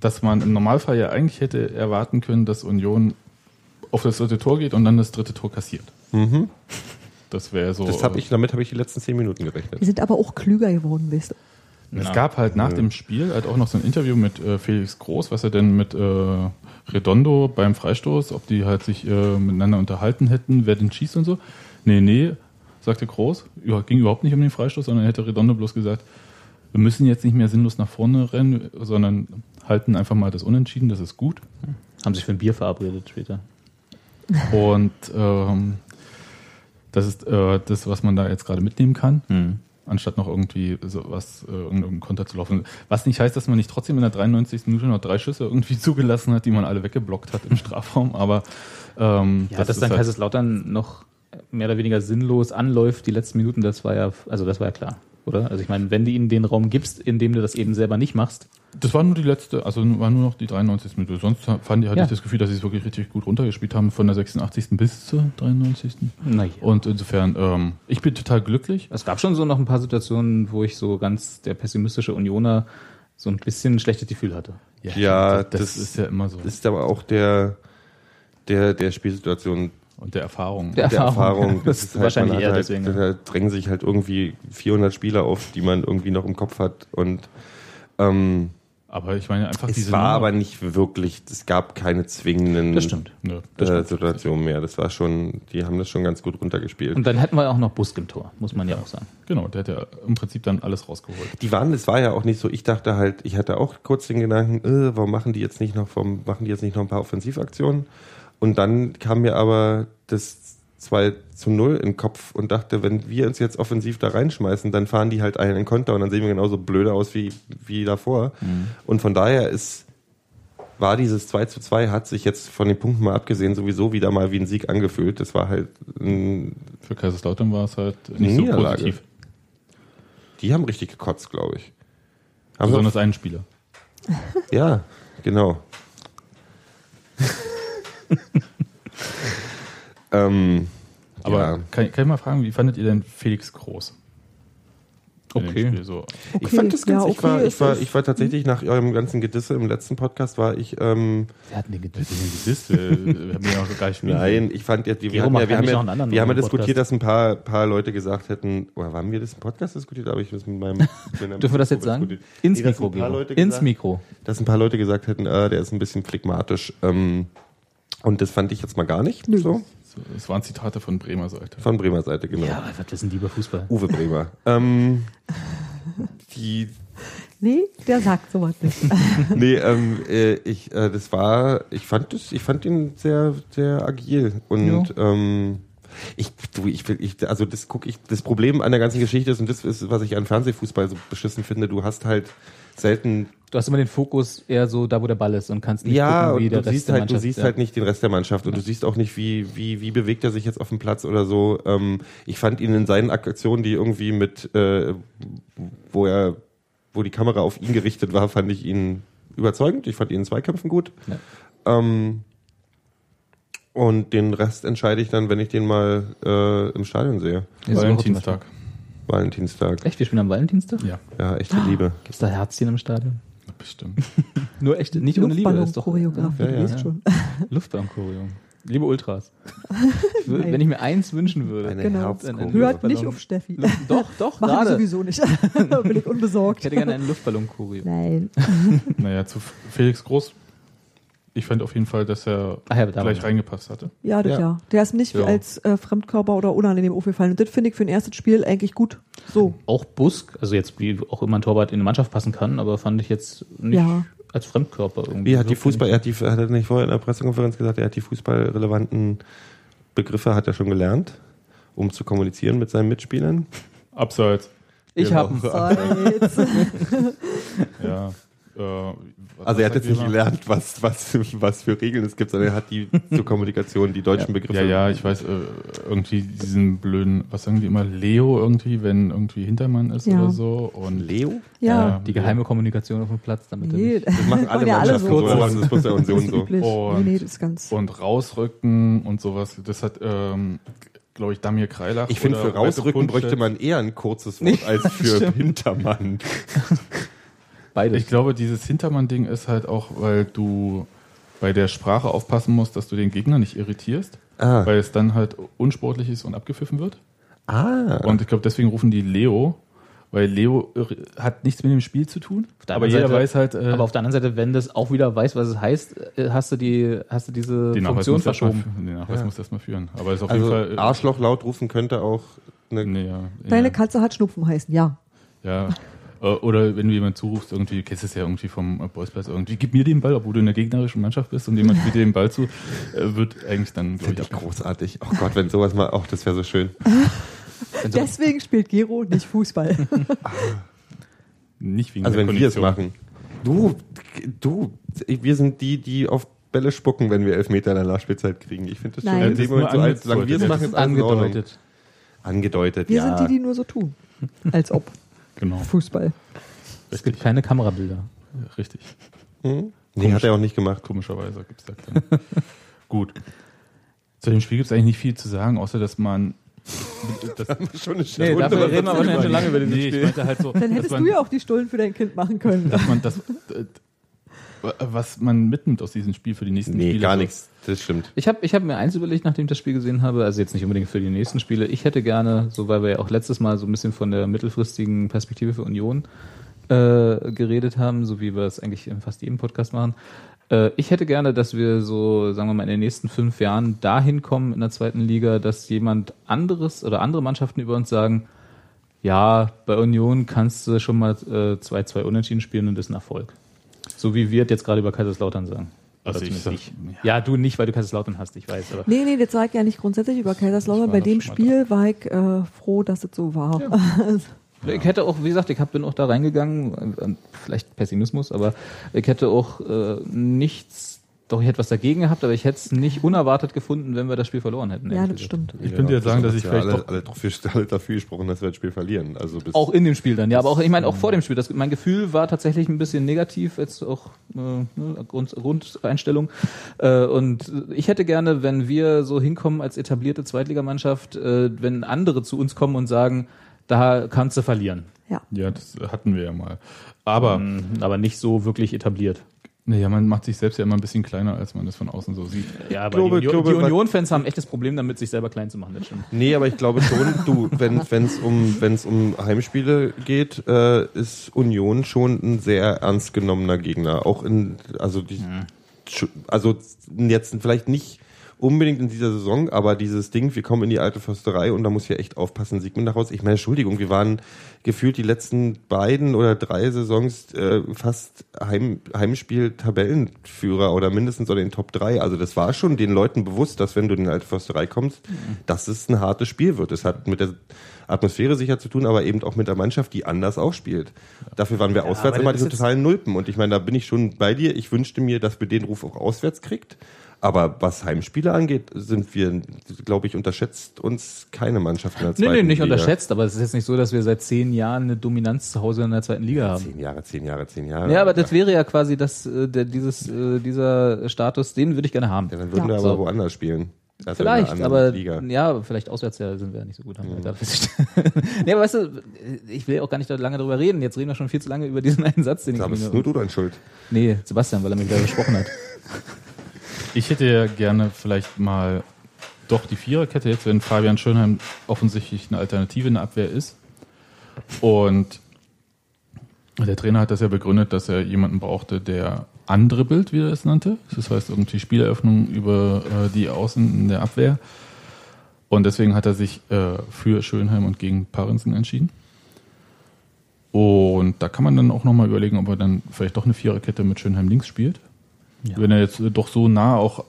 E: dass man im Normalfall ja eigentlich hätte erwarten können, dass Union auf das dritte Tor geht und dann das dritte Tor kassiert. Das wäre so.
D: Das hab ich, damit habe ich die letzten zehn Minuten gerechnet.
F: Die sind aber auch klüger geworden, weißt du.
E: Es
G: Na.
E: gab halt nach dem Spiel halt auch noch so ein Interview mit äh, Felix Groß, was er denn mit äh, Redondo beim Freistoß, ob die halt sich äh, miteinander unterhalten hätten, wer den schießt und so. Nee, nee, sagte Groß. Ja, ging überhaupt nicht um den Freistoß, sondern hätte Redondo bloß gesagt, wir müssen jetzt nicht mehr sinnlos nach vorne rennen, sondern halten einfach mal das Unentschieden, das ist gut.
G: haben sich für ein Bier verabredet später.
E: Und ähm, das ist äh, das, was man da jetzt gerade mitnehmen kann.
G: Hm.
E: anstatt noch irgendwie sowas, äh, irgendeinen Konter zu laufen. Was nicht heißt, dass man nicht trotzdem in der 93. Minute noch drei Schüsse irgendwie zugelassen hat, die man alle weggeblockt hat im Strafraum, aber ähm,
G: Ja, dass dann
E: halt-
G: Kaiserslautern noch mehr oder weniger sinnlos anläuft die letzten Minuten, das war ja, also das war ja klar, oder? Also ich meine, wenn du ihnen den Raum gibst, in dem du das eben selber nicht machst,
E: Das war nur die letzte, also war nur noch die 93. Minute. Sonst fand ich, hatte
G: Ja.
E: ich das Gefühl, dass sie es wirklich richtig gut runtergespielt haben, von der 86. bis zur 93.
G: naja.
E: Und insofern, ähm, ich bin total glücklich.
G: Es gab schon so noch ein paar Situationen, wo ich so ganz der pessimistische Unioner so ein bisschen ein schlechtes Gefühl hatte.
D: Ja,
E: das,
D: das-
E: ist ja immer so.
D: Das ist aber auch der, der, der Spielsituation
E: Und der Erfahrung.
G: Der
D: der
G: Erfahrung.
D: Erfahrung.
G: Das ist
D: halt,
G: wahrscheinlich eher
D: halt,
G: deswegen,
D: Da
G: ja.
D: drängen sich halt irgendwie 400 Spieler auf, die man irgendwie noch im Kopf hat. Und ähm,
E: aber ich meine einfach
D: es
E: diese
D: war
E: Nummer-
D: aber nicht wirklich, es gab keine zwingenden
G: Das stimmt.
E: Nö,
D: äh, Situationen mehr. Das war schon, die haben das schon ganz gut runtergespielt.
G: Und dann hätten wir auch noch Busk im Tor, muss man ja auch sagen.
E: Genau, der hat ja im Prinzip dann alles rausgeholt.
D: Die waren, es war ja auch nicht so, ich dachte halt, ich hatte auch kurz den Gedanken, äh, warum machen die jetzt nicht noch vom, machen die jetzt nicht noch ein paar Offensivaktionen? Und dann kam mir aber das 2 zu 0 in den Kopf und dachte, wenn wir uns jetzt offensiv da reinschmeißen, dann fahren die halt einen Konter und dann sehen wir genauso blöde aus wie, wie davor. Und von daher ist, war dieses 2 zu 2, hat sich jetzt von den Punkten mal abgesehen sowieso wieder mal wie ein Sieg angefühlt. Das war halt, ein,
E: Für Kaiserslautern war es halt nicht so positiv.
D: die haben richtig gekotzt, glaube ich. Haben
E: Besonders einen Spieler.
D: Ja, genau. Ähm,
E: Aber
D: ja.
E: kann, kann ich mal fragen, wie fandet ihr denn Felix Groß?
G: Okay.
E: Spiel So.
D: ich fand das ganz,
F: ja,
D: ich, war,
F: okay
D: ich, war,
F: ist es.
D: ich war tatsächlich nach eurem ganzen Gedisse im letzten Podcast, war ich, ähm,
G: Wir hatten den
E: du, wir haben ja auch gar nicht
D: nein, ich fand ja, die, wir
G: Gero
D: haben ja, wir haben ja,
G: noch einen anderen
D: wir haben ja diskutiert, dass ein paar, paar Leute gesagt hätten, oder haben wir das im Podcast diskutiert, aber ich das mit meinem,
G: Dürfen wir das jetzt sagen? Ins
D: Nee,
G: Mikro, Ins
D: gesagt-
G: Mikro.
D: Dass ein paar Leute gesagt hätten, äh, der ist ein bisschen phlegmatisch, ähm, und das fand ich jetzt mal gar nicht
F: Nö.
D: so.
E: Das waren Zitate von Bremer Seite.
D: Von Bremer Seite, genau.
G: Ja, aber was wissen die über Fußball?
D: Uwe Bremer. ähm, die,
F: Nee, der sagt sowas nicht.
D: nee, ähm, äh, ich, äh, das war, ich fand das, ich fand ihn sehr, sehr agil und ähm, ich, du, ich ich, also das guck ich, das Problem an der ganzen Geschichte ist und das ist, was ich an Fernsehfußball so beschissen finde, du hast halt selten,
G: Du hast immer den Fokus eher so da, wo der Ball ist und kannst nicht
D: ja,
G: gucken, wie
D: und
G: der
D: du
G: Rest
D: siehst
G: der
D: halt, du
G: Mannschaft
D: siehst
G: ja.
D: halt nicht den Rest der Mannschaft und du siehst auch nicht, wie, wie, wie bewegt er sich jetzt auf dem Platz oder so. Ähm, ich fand ihn in seinen Aktionen, die irgendwie mit, äh, wo er, wo die Kamera auf ihn gerichtet war, fand ich ihn überzeugend. Ich fand ihn in Zweikämpfen gut.
G: Ja.
D: Ähm, und den Rest entscheide ich dann, wenn ich den mal äh, im Stadion sehe.
E: Valentinstag.
D: Valentinstag.
G: Echt, wir spielen am Valentinstag?
E: Ja,
D: Ja, echte Liebe.
G: Gibt's da Herzchen im Stadion?
E: bestimmt.
G: Nur echt, nicht ohne Liebe. Ist doch
F: Choreografie,
D: Ja, ja.
F: schon.
G: Luftballonchoreo. Liebe Ultras. Wenn ich mir eins wünschen würde.
D: Eine
F: Genau.
D: Herzchoreo.
F: Hört nicht auf Steffi.
G: Luft- doch, doch,
F: Machen
G: gerade.
F: sowieso nicht. da bin ich unbesorgt.
G: Ich hätte gerne einen Luftballon-Choreo.
F: Nein.
E: Naja, zu Felix Groß. Ich fand auf jeden Fall, dass er
G: ja,
E: gleich reingepasst hatte.
F: Ja, das
D: Ja.
F: ja. Der ist nicht
D: Ja.
F: als äh, Fremdkörper oder unangenehm aufgefallen. Und das finde ich für ein erstes Spiel eigentlich gut. So.
G: Auch Busk, also jetzt wie auch immer ein Torwart in eine Mannschaft passen kann, aber fand ich jetzt nicht
F: Ja.
G: als Fremdkörper irgendwie.
D: Wie hat die Fußball, er hat, die, hat er nicht vorher in der Pressekonferenz gesagt, er hat die fußballrelevanten Begriffe hat er schon gelernt, um zu kommunizieren mit seinen Mitspielern.
E: Abseits.
G: Ich, ich habe
F: Seid.
E: Ja. Äh,
D: Also er hat jetzt nicht gelernt, was, was, was für Regeln es gibt, sondern er hat die zur Kommunikation die deutschen Begriffe.
E: Ja, ja, ich weiß, äh, irgendwie diesen blöden, was sagen die immer, Leo irgendwie, wenn irgendwie Hintermann ist
F: Ja.
E: oder so. Und
D: Leo?
F: Ja.
G: die geheime Kommunikation auf dem Platz, damit er
F: Nee,
G: nicht.
D: Das machen alle
F: ja alle
D: Mannschaften so,
F: so.
D: das der Union
F: Das ist
D: so.
E: Und-
F: nee, nee, das ist ganz.
E: und rausrücken und sowas. Das hat, ähm, glaube ich, Damir Kreilach.
D: Ich finde, für rausrücken bräuchte man eher ein kurzes Wort als für
G: stimmt.
D: Hintermann.
G: Beides.
E: Ich glaube, dieses Hintermann-Ding ist halt auch, weil du bei der Sprache aufpassen musst, dass du den Gegner nicht irritierst,
D: Ah.
E: weil es dann halt unsportlich ist und abgepfiffen wird.
D: Ah.
E: Und ich glaube, deswegen rufen die Leo, weil Leo hat nichts mit dem Spiel zu tun. Aber jeder
G: Seite-
E: weiß halt, äh,
G: aber auf der anderen Seite, wenn das auch wieder weiß, was es heißt, äh, hast du die, hast du diese
E: den Nachweis
G: Funktion
E: muss erst mal,
G: verschoben.
E: den Nachweis
D: Ja.
E: muss erstmal führen. Aber ist auf
D: also
E: jeden Fall. äh,
D: Arschloch laut rufen könnte auch eine
E: Nee, ja,
F: Deine
E: ja.
F: Katze hat Schnupfen heißen, ja.
E: Ja. Äh, Oder wenn du jemand zurufst, irgendwie, du kennst es ja irgendwie vom äh, Bolzplatz, irgendwie, gib mir den Ball, obwohl du in der gegnerischen Mannschaft bist und jemand spielt dir den Ball zu, äh, wird eigentlich dann, glaube
D: Finde
E: ich,
D: ich großartig. Oh Gott, wenn sowas mal, auch das wäre so schön.
F: Deswegen spielt Gero nicht Fußball.
E: Nicht wegen
D: Also
E: der
D: wenn wir es machen. Du, du, wir sind die, die auf Bälle spucken, wenn wir Elfmeter in der Nachspielzeit kriegen. Ich finde das schon
F: Nein.
D: in dem Moment so, als wir es machen, ist
G: angedeutet.
D: Angedeutet,
F: Wir
D: ja.
F: sind die, die nur so tun. Als ob.
E: Genau,
F: Fußball.
G: Es gibt keine Kamerabilder.
E: richtig.
D: hm? Nee, hat er auch nicht gemacht.
E: Komischerweise gibt es da keine. Gut. Zu dem Spiel gibt es eigentlich nicht viel zu sagen, außer dass man. Das,
D: Schon eine
G: Nee, dafür reden wir schon lange über dieses
E: nee, ich
G: Spiel.
E: meinte halt so,
F: Dann hättest
E: man,
F: du ja auch die Stullen für dein Kind machen können.
E: dass man das, äh, was man mitnimmt aus diesem Spiel für die nächsten
D: Nee,
E: Spiele.
D: gar
E: so.
D: nichts. Das stimmt.
G: Ich habe ich hab mir eins überlegt, nachdem ich das Spiel gesehen habe, also jetzt nicht unbedingt für die nächsten Spiele. Ich hätte gerne, so weil wir ja auch letztes Mal so ein bisschen von der mittelfristigen Perspektive für Union äh, geredet haben, so wie wir es eigentlich in fast jedem Podcast machen. Äh, ich hätte gerne, dass wir so, sagen wir mal, in den nächsten fünf Jahren dahin kommen in der zweiten Liga, dass jemand anderes oder andere Mannschaften über uns sagen, ja, bei Union kannst du schon mal äh, 2-2 unentschieden spielen und das ist ein Erfolg. So wie wir es jetzt gerade über Kaiserslautern sagen.
E: Also ich sag-
G: ja, du nicht, weil du Kaiserslautern hast, ich weiß. Aber
F: Nee, nee, das sage ich ja nicht grundsätzlich über Kaiserslautern.
E: Ich
F: Bei dem Spiel war ich äh, froh, dass es so war.
G: Ich hätte auch, wie gesagt, ich bin auch da reingegangen, äh, vielleicht Pessimismus, aber ich hätte auch äh, nichts, doch ich hätte was dagegen gehabt, aber ich hätte es nicht unerwartet gefunden, wenn wir das Spiel verloren hätten.
F: ja, das
G: gesagt.
F: stimmt.
E: Ich könnte jetzt sagen, dass ich
D: ja
E: vielleicht
D: alle,
E: doch
D: alle, dafür, alle dafür gesprochen, dass wir das Spiel verlieren. Also bis
G: Auch in dem Spiel dann, ja, aber auch, ich meine, auch vor dem Spiel. Das, mein Gefühl war tatsächlich ein bisschen negativ, jetzt auch äh, ne, Grund, Grundeinstellung. Äh, und ich hätte gerne, wenn wir so hinkommen als etablierte Zweitligamannschaft, äh, wenn andere zu uns kommen und sagen, da kannst du verlieren.
F: Ja.
E: Ja, das hatten wir ja mal. Aber,
G: Ähm, aber nicht so wirklich etabliert.
E: Naja, man macht sich selbst ja immer ein bisschen kleiner, als man das von außen so sieht.
G: Ja, aber
D: glaube-
G: die,
D: glaube,
G: die Union-Fans haben echt das Problem damit, sich selber klein zu machen. Das stimmt.
D: Nee, aber ich glaube schon, du, wenn es um, wenn's um Heimspiele geht, äh, ist Union schon ein sehr ernst genommener Gegner. Auch in, also die, sch- also jetzt vielleicht nicht unbedingt in dieser Saison, aber dieses Ding, wir kommen in die alte Försterei und da muss ich ja echt aufpassen, Siegmund daraus. Ich meine, Entschuldigung, wir waren gefühlt die letzten beiden oder drei Saisons äh, fast Heim, Heimspiel-Tabellenführer oder mindestens oder in den Top 3. Also das war schon den Leuten bewusst, dass wenn du in die alte Försterei kommst, dass es ein hartes Spiel wird. Es hat mit der Atmosphäre sicher zu tun, aber eben auch mit der Mannschaft, die anders auch spielt. Dafür waren wir auswärts
G: aber
D: immer
G: das
D: die
G: ist jetzt-
D: totalen Nulpen. Und ich meine, da bin ich schon bei dir. Ich wünschte mir, dass wir den Ruf auch auswärts kriegt. Aber was Heimspiele angeht, sind wir, glaube ich, unterschätzt uns keine Mannschaft in der
G: Nee,
D: zweiten
G: nee, nicht
D: Liga.
G: unterschätzt, aber es ist jetzt nicht so, dass wir seit zehn Jahren eine Dominanz zu Hause in der zweiten Liga haben.
D: Zehn Jahre, zehn Jahre, zehn Jahre.
G: Ja, aber das wäre ja quasi das, äh, der, dieses, äh, dieser Status, den würde ich gerne haben.
D: Ja, dann würden
F: Ja.
D: wir aber
G: So.
D: woanders spielen. Also
G: Vielleicht, aber
D: Liga.
G: ja, vielleicht auswärts ja sind wir ja nicht so gut. Haben wir da festgestellt. nee, aber weißt du, ich will auch gar nicht da lange drüber reden. Jetzt reden wir schon viel zu lange über diesen einen Satz, den ich
D: Da bist
G: mir-
D: nur du dann schuld.
G: Nee, Sebastian, weil er mich da gesprochen hat.
E: Ich hätte ja gerne vielleicht mal doch die Viererkette, jetzt wenn Fabian Schönheim offensichtlich eine Alternative in der Abwehr ist. Und der Trainer hat das ja begründet, dass er jemanden brauchte, der andribbelt, wie er es nannte. Das heißt irgendwie Spieleröffnung über äh, die Außen in der Abwehr. Und deswegen hat er sich äh, für Schönheim und gegen Parensen entschieden. Und da kann man dann auch nochmal überlegen, ob er dann vielleicht doch eine Viererkette mit Schönheim links spielt.
G: Ja.
E: Wenn er jetzt äh, doch so nah auch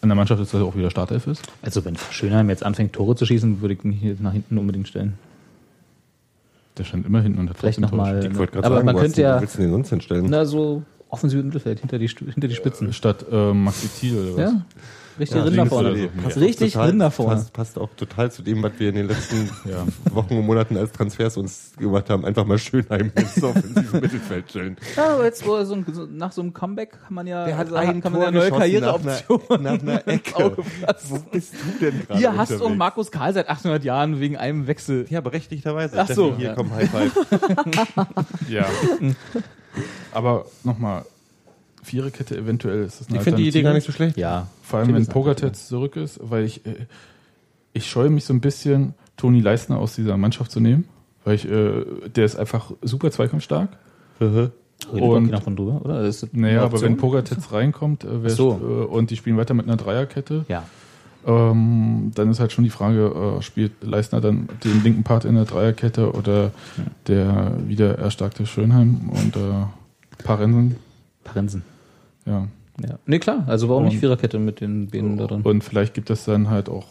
E: an der Mannschaft ist, dass er auch wieder Startelf ist.
G: Also wenn Schönheim jetzt anfängt, Tore zu schießen, würde ich mich hier nach hinten unbedingt stellen.
E: Der stand immer hinten und hat
G: Vielleicht
E: trotzdem
G: nochmal.
D: Ich wollte gerade
G: Aber
D: sagen,
G: man könnte ja,
D: willst du den sonst hinstellen?
G: na so offensiv im Mittelfeld, hinter die, hinter die Spitzen.
E: Statt äh, Maxi Thiel oder was?
G: Ja, richtig
D: Ja,
G: Rinder vorne.
E: oder so.
D: Passt
G: Richtig
D: auch total,
G: Rinder vorne.
D: Passt, passt auch total zu dem, was wir in den letzten
E: Ja.
D: Wochen und Monaten als Transfers uns gemacht haben. Einfach mal Schönheim ins offensive Mittelfeld stellen.
G: Ja, aber jetzt wo so ein, so, nach so einem Comeback kann man ja,
D: Der hat
G: also,
D: ein
G: kann man ja neue
D: geschossen
G: Karriereoptionen
D: nach einer- nach einer Ecke. Wo bist du denn gerade
G: Hier hast du? Markus Karl seit 800 Jahren wegen einem Wechsel.
D: Ja, berechtigterweise.
G: Ach so.
D: Hier,
G: Ja.
D: komm, High Five.
E: Ja. Aber nochmal, Viererkette eventuell ist das eine
D: Ich finde die Idee gar nicht so schlecht.
G: Ja,
E: Vor allem, wenn Pogatetz zurück ist, weil ich, äh, ich scheue mich so ein bisschen, Toni Leistner aus dieser Mannschaft zu nehmen, weil ich, äh, der ist einfach super zweikampfstark.
G: Redet
E: Und-
G: davon drüber, oder?
E: Naja, aber wenn Pogatetz reinkommt äh,
G: so.
E: und die spielen weiter mit einer Dreierkette,
G: Ja.
E: ähm, dann ist halt schon die Frage, äh, spielt Leistner dann den linken Part in der Dreierkette oder der wieder erstarkte Schönheim und äh, Parensen?
G: Parensen.
E: Ja.
G: Ja. Nee, klar. Also warum nicht
E: Und-
G: Viererkette mit den Beinen da drin?
E: Und vielleicht gibt es dann halt auch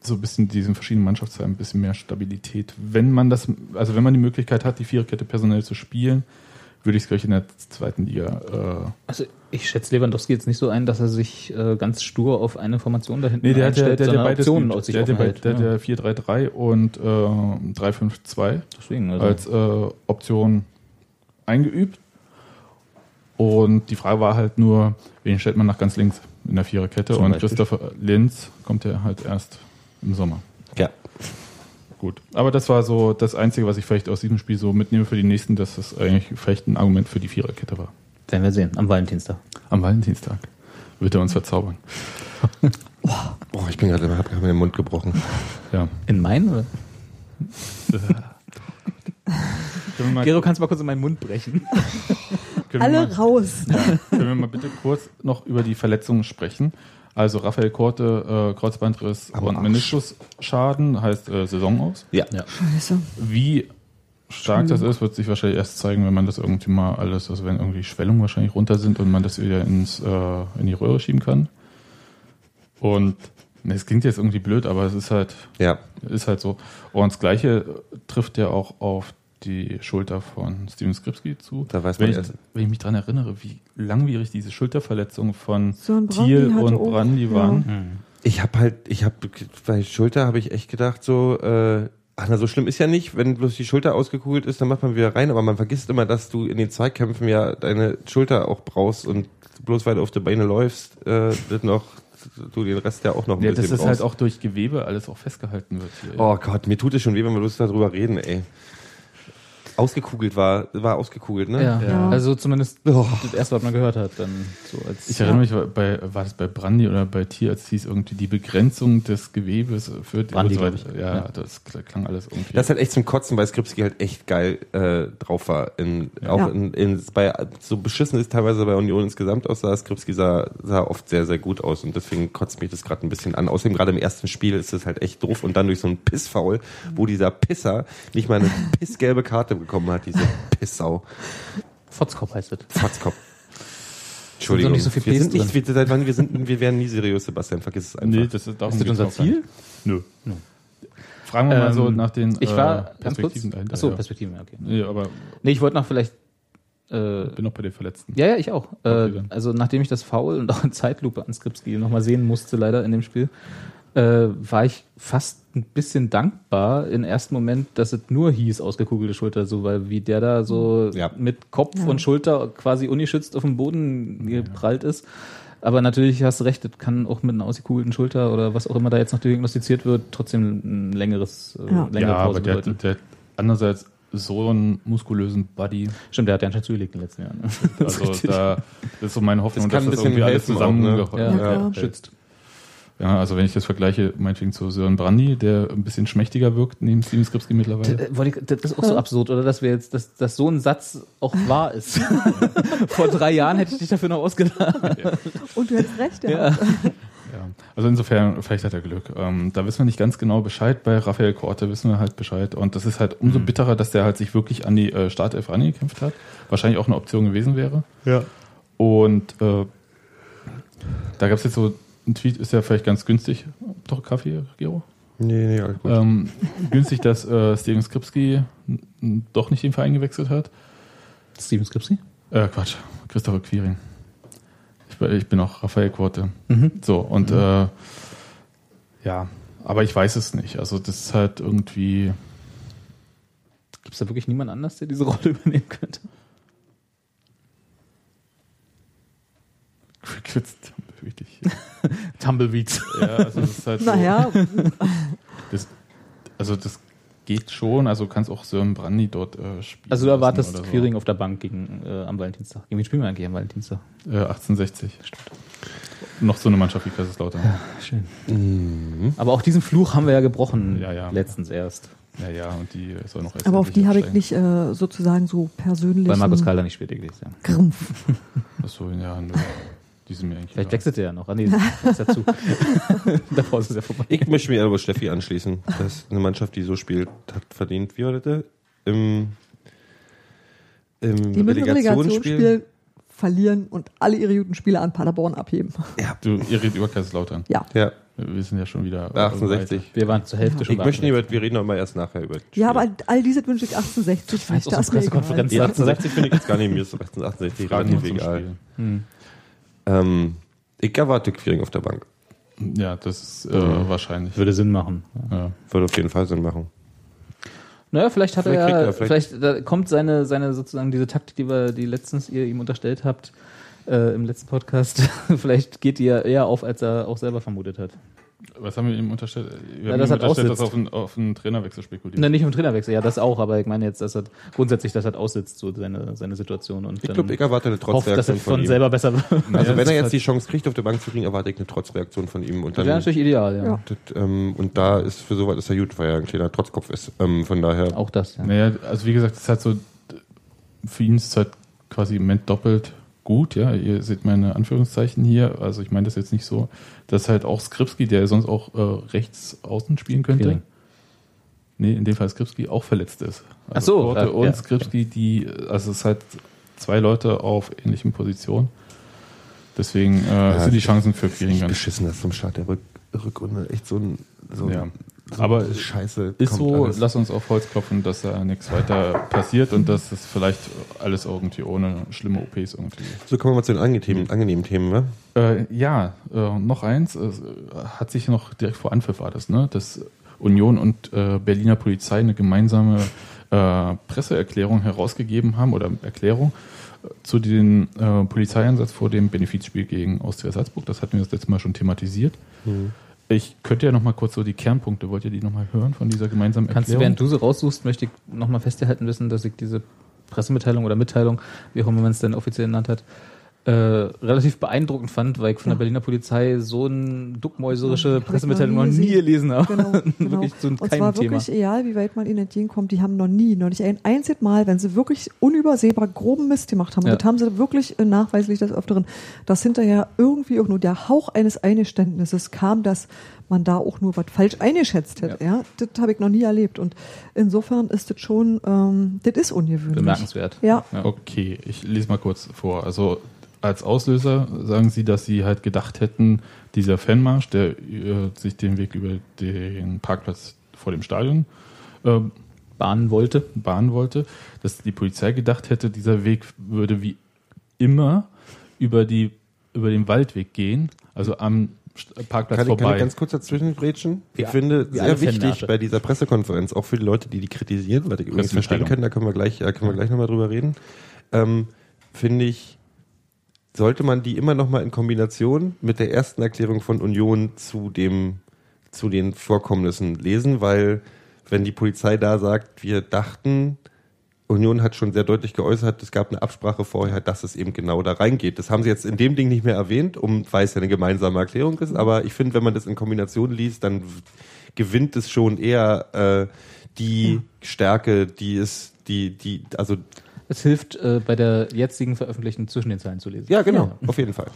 E: so ein bisschen diesen verschiedenen Mannschaftsteilen ein bisschen mehr Stabilität. Wenn man das, also wenn man die Möglichkeit hat, die Viererkette personell zu spielen, würde ich es gleich in der zweiten Liga. Äh,
G: Also ich schätze Lewandowski jetzt nicht so ein, dass er sich äh, ganz stur auf eine Formation da hinten
E: nee, der hat ja,
G: einstellt,
E: der, der, beides
G: Optionen aus sich
E: der,
G: hält.
E: der,
G: ja.
E: der 4-3-3 und äh, 3-5-2
G: Deswegen, also.
E: als äh, Option eingeübt. Und die Frage war halt nur, wen stellt man nach ganz links in der Viererkette?
G: Zum
E: Und
G: Beispiel.
E: Christopher Linz kommt ja halt erst im Sommer.
D: Ja.
E: Gut. Aber das war so das Einzige, was ich vielleicht aus diesem Spiel so mitnehme für die nächsten, dass das eigentlich vielleicht ein Argument für die Viererkette war.
G: Werden wir sehen, am Valentinstag.
E: Am Valentinstag wird er uns verzaubern.
D: Oh, ich bin gerade, hab gerade mir den Mund gebrochen.
E: Ja.
G: In meinen? Oder? Gero, kannst du mal kurz in meinen Mund brechen?
E: können wir
F: Alle
E: mal,
F: raus.
E: können wir mal bitte kurz noch über die Verletzungen sprechen? Also Raphael Korte, äh, Kreuzbandriss
D: Am
E: und. Meniskusschaden, heißt äh, Saison aus.
D: Ja.
G: Ja.
F: Scheiße.
E: Wie stark das ist, wird sich wahrscheinlich erst zeigen, wenn man das irgendwie mal alles, also wenn irgendwie Schwellungen wahrscheinlich runter sind und man das wieder ins, äh, in die Röhre schieben kann. Und ne, es klingt jetzt irgendwie blöd, aber es ist halt,
D: Ja.
E: ist halt so. Und das Gleiche trifft ja auch auf die Schulter von Steven Skripski zu.
D: Da weiß
E: wenn,
D: man
E: ich,
D: erst-
E: wenn ich mich dran erinnere, wie langwierig diese Schulterverletzungen von Thiel und
F: auch-
E: Brandi
F: ja.
E: waren.
D: Ich habe halt, ich habe bei Schulter habe ich echt gedacht so, äh, ach na so schlimm ist ja nicht, wenn bloß die Schulter ausgekugelt ist, dann macht man wieder rein, aber man vergisst immer, dass du in den Zweikämpfen ja deine Schulter auch brauchst und bloß weil du auf die Beine läufst, äh, wird noch du den Rest ja auch noch ein
E: Ja, dass
D: bisschen
E: das halt auch durch Gewebe alles auch festgehalten wird hier.
D: Oh Gott, mir tut es schon weh, wenn wir bloß darüber reden, ey. Ausgekugelt war, war ausgekugelt, ne?
G: Ja.
F: Ja.
G: also zumindest
D: Oh.
G: das erste, was man gehört hat, dann so als
E: Ich erinnere mich, bei, war das bei Brandy oder bei Tier, als es hieß irgendwie die Begrenzung des Gewebes für
G: Brandy,
E: so
G: ich.
E: Ja,
G: Ja.
E: das klang alles irgendwie.
D: Das ist halt echt zum Kotzen, weil Skripski halt echt geil äh, drauf war. In, auch
F: Ja.
D: in, in, bei, so beschissen ist teilweise bei Union insgesamt aussah, Skripski sah, sah oft sehr, sehr gut aus und deswegen kotzt mich das gerade ein bisschen an. Außerdem gerade im ersten Spiel ist es halt echt doof und dann durch so einen Pissfoul, wo dieser Pisser nicht mal eine pissgelbe Karte bekommen hat, diese Pissau.
G: Fotzkopf heißt das.
D: Fatzkopf. Entschuldigung.
G: nicht so viel
D: wir sind nicht,
G: drin.
D: wir, seit wann wir sind, wir werden nie seriös, Sebastian, vergiss es einfach.
E: nee, das ist, darum
G: Ist das unser. Ziel?
E: Nö. Fragen wir mal so
G: Ähm,
E: nach den
G: Ich war
E: äh. Perspektiven dahinter.
G: Achso,
E: ja.
G: Perspektiven, ja, okay.
E: Nee, aber
G: Nee, ich wollte noch vielleicht. Äh,
E: bin noch bei den Verletzten.
G: ja, ja, ich auch. Äh, also nachdem ich das Foul und auch in Zeitlupe an Skripski nochmal sehen musste, leider in dem Spiel, äh, war ich fast ein bisschen dankbar im ersten Moment, dass es nur hieß, ausgekugelte Schulter, so, weil wie der da so
D: Ja.
G: mit Kopf
F: Ja.
G: und Schulter quasi ungeschützt auf dem Boden geprallt ist. Aber natürlich hast du recht, das kann auch mit einer ausgekugelten Schulter oder was auch immer da jetzt noch diagnostiziert wird, trotzdem ein längeres, äh,
F: Ja.
G: längere
E: Ja, aber
G: Pause
E: der, der hat andererseits so einen muskulösen Body.
G: Stimmt, der hat ja anscheinend zugelegt in den letzten Jahren. ne? Das ist
E: Also
G: richtig.
E: da das ist so meine Hoffnung,
D: Das kann
E: dass das
D: ein bisschen
E: irgendwie alles
D: auch, ne?
E: zusammen
G: Ja, schützt.
E: Ja, also wenn ich das vergleiche, meinetwegen zu Sören Brandy, der ein bisschen schmächtiger wirkt neben Steven Skripski mittlerweile.
G: Das, äh, das ist auch so absurd, oder? Dass wir jetzt, dass, dass so ein Satz auch wahr ist. Vor drei Jahren hätte ich dich dafür noch ausgelacht.
F: Und du hättest recht, ja.
G: Ja.
E: Ja, also insofern, vielleicht hat er Glück. Ähm, da wissen wir nicht ganz genau Bescheid. Bei Raphael Korte wissen wir halt Bescheid. Und das ist halt umso
G: Mhm.
E: bitterer, dass der halt sich wirklich an die äh, Startelf rangekämpft hat. Wahrscheinlich auch eine Option gewesen wäre.
D: Ja.
E: Und äh, da gab es jetzt so ein Tweet, ist ja vielleicht ganz günstig. Doch Kaffee, Gero?
D: Nee, nee, alles gut.
E: Ähm, günstig, dass äh, Steven Skripski doch nicht den Verein gewechselt hat.
G: Steven Skripski?
E: Äh, Quatsch, Christopher Quiring. Ich, bin- ich bin auch Raphael Korte.
G: Mhm.
E: So, und äh, ja, aber ich weiß es nicht. Also das ist halt irgendwie.
G: Gibt es da wirklich niemand anders, der diese Rolle übernehmen könnte?
E: Crickets, wirklich.
G: Tumbleweeds.
E: Ja, also das ist halt so,
F: Naja,
E: das, also das geht schon. Also du kannst auch Sören Brandy dort äh, spielen.
G: Also du erwartest
E: so.
G: Quiring auf der Bank gegen, äh, am Valentinstag. Gegen wen spielen wir eigentlich am Valentinstag?
E: Äh, 1860. Noch so eine Mannschaft wie Kaiserslautern.
G: Schön.
D: Mhm.
G: Aber auch diesen Fluch haben wir ja gebrochen.
E: Ja, ja.
G: Letztens erst.
E: Ja, ja, und die soll noch erst
F: aber auf die habe ich nicht äh, sozusagen so persönlich.
G: Weil Markus Kalder nicht spielt, ja.
F: Grimpf.
E: Achso, ja, nö. Die sind mir eigentlich.
G: Vielleicht wechselt er ja noch. Ah, nee, ist dazu. Davor ist es ja vorbei.
D: Ich möchte mich aber Steffi anschließen. Das ist eine Mannschaft, die so spielt, hat verdient. Wie war das? Im, im
F: Die müssen
D: Relegationsspiel.
F: Verlieren und alle ihre guten Spiele an Paderborn abheben.
E: Du, ihr redet über Kaiserslautern.
F: Ja.
D: Ja,
E: Wir sind ja schon wieder.
D: 68.
G: Wir waren zur Hälfte schon
D: Ich möchte nicht über, wir reden noch mal erst nachher über.
F: Ja, aber all, diese wünsche ich 1860 nicht.
G: auch
F: Da
G: so
F: ist mir egal.
G: Pressekonferenz.
D: die 1860 finde ich jetzt gar nicht, mir ist 1868
E: Fragen noch
D: relativ
E: zum
D: egal. Ähm, ich erwarte Queering auf der Bank.
E: Ja, das ist äh, wahrscheinlich.
G: Würde Sinn machen.
E: Ja.
D: Würde auf jeden Fall Sinn machen.
G: Naja, vielleicht hat
D: Vielleicht
G: er,
D: er,
G: vielleicht,
D: vielleicht-
G: da kommt seine, seine sozusagen diese Taktik, die wir, die letztens ihr ihm unterstellt habt, äh, im letzten Podcast, vielleicht geht die ja eher auf, als er auch selber vermutet hat.
E: Was haben wir ihm unterstellt? Wir
G: Ja,
E: haben
G: dass
E: ihm
G: er
E: unterstellt, dass er auf einen, auf einen Trainerwechsel spekuliert.
G: Na, nicht im Trainerwechsel, ja, das auch, aber ich meine jetzt, dass er grundsätzlich, dass er aussitzt, so seine, seine Situation und
D: Ich glaube, ich erwarte eine
G: hofft, dass er
D: Trotzreaktion
G: von,
D: von ihm.
G: selber besser wird.
D: Also
E: Ja,
D: wenn
E: das
D: er jetzt die Chance kriegt, auf der Bank zu kriegen, erwarte ich eine Trotzreaktion von ihm. Und
G: Das
D: dann,
G: wäre natürlich ideal, ja.
F: Ja.
D: das, ähm, und da ist für sowas ist er gut, weil er ein kleiner Trotzkopf ist. Ähm, von daher.
G: Auch das, ja.
E: Naja, also wie gesagt, es ist halt so, für ihn ist es halt quasi im Moment doppelt gut, ja. Ihr seht meine Anführungszeichen hier. Also ich meine das jetzt nicht so, dass halt auch Skripski, der sonst auch äh, rechts außen spielen könnte.
G: Quering.
E: Nee, in dem Fall Skripski auch verletzt ist.
G: Ach so,
E: Korte
G: ja,
E: und
G: ja.
E: Skripski, die, also es ist halt zwei Leute auf ähnlichen Positionen. Deswegen äh, sind die Chancen für Quering ganz
D: beschissen, dass zum Start der Rück Rückrunde echt so ein, so ein
E: Ja.
D: So
E: Aber
D: Scheiße
E: Ist so,
D: alles.
E: lass uns auf Holz klopfen, dass da nichts weiter passiert und dass es vielleicht alles irgendwie ohne schlimme OPs irgendwie.
D: So kommen wir mal zu den angenehmen, angenehmen Themen, wa?
E: Äh, ja, äh, noch eins, äh, hat sich noch direkt vor Anpfiff war das, ne? Dass Union und äh, Berliner Polizei eine gemeinsame äh, Presseerklärung herausgegeben haben oder Erklärung zu dem äh, Polizeieinsatz vor dem Benefizspiel gegen Austria Salzburg. Das hatten wir das letzte Mal schon thematisiert. Ich könnte ja noch mal kurz so die Kernpunkte, wollt ihr die noch mal hören von dieser gemeinsamen
G: Kannst du,
E: Erklärung?
G: während du sie raussuchst, möchte ich nochmal festgehalten wissen, dass ich diese Pressemitteilung oder Mitteilung, wie auch immer man es denn offiziell genannt hat, äh, relativ beeindruckend fand, weil ich von der Berliner Polizei so eine duckmäuserische
F: Ja,
G: Pressemitteilung
F: noch
G: noch
F: nie
G: gelesen habe.
F: Genau, genau.
G: wirklich so ein
F: Und zwar
G: Keimthema.
F: wirklich, egal wie weit man ihnen entgegenkommt, die haben noch nie, noch nicht ein einziges Mal, wenn sie wirklich unübersehbar groben Mist gemacht haben,
G: Ja.
F: und das haben sie wirklich äh, nachweislich des Öfteren, dass hinterher irgendwie auch nur der Hauch eines Eingeständnisses kam, dass man da auch nur was falsch eingeschätzt hätte. Ja. Das habe ich noch nie erlebt. Und insofern ist das schon, ähm, das ist ungewöhnlich.
G: Bemerkenswert.
F: Ja.
G: Ja.
E: Okay, ich lese mal kurz vor. Also als Auslöser sagen Sie, dass Sie halt gedacht hätten, dieser Fanmarsch, der äh, sich den Weg über den Parkplatz vor dem Stadion äh,
G: Bahnen wollte.
E: bahnen wollte, dass die Polizei gedacht hätte, dieser Weg würde wie immer über, die, über den Waldweg gehen, also am Parkplatz
D: Kann ich, kann
E: vorbei.
D: ich ganz kurz dazwischen grätschen?
G: Wie
D: Ich
G: a-
D: finde sehr wichtig bei dieser Pressekonferenz, auch für die Leute, die die kritisieren, weil ich übrigens verstehen können, da können wir gleich, äh, können wir gleich nochmal drüber reden, ähm, finde ich, sollte man die immer nochmal in Kombination mit der ersten Erklärung von Union zu dem, zu den Vorkommnissen lesen, weil wenn die Polizei da sagt, wir dachten, Union hat schon sehr deutlich geäußert, es gab eine Absprache vorher, dass es eben genau da reingeht. Das haben sie jetzt in dem Ding nicht mehr erwähnt, um, weil es ja eine gemeinsame Erklärung ist, aber ich finde, wenn man das in Kombination liest, dann gewinnt es schon eher äh, die Stärke, die ist, die, die, also
G: Es hilft, äh, bei der jetzigen veröffentlichten zwischen den Zeilen zu lesen.
D: ja genau, auf jeden Fall.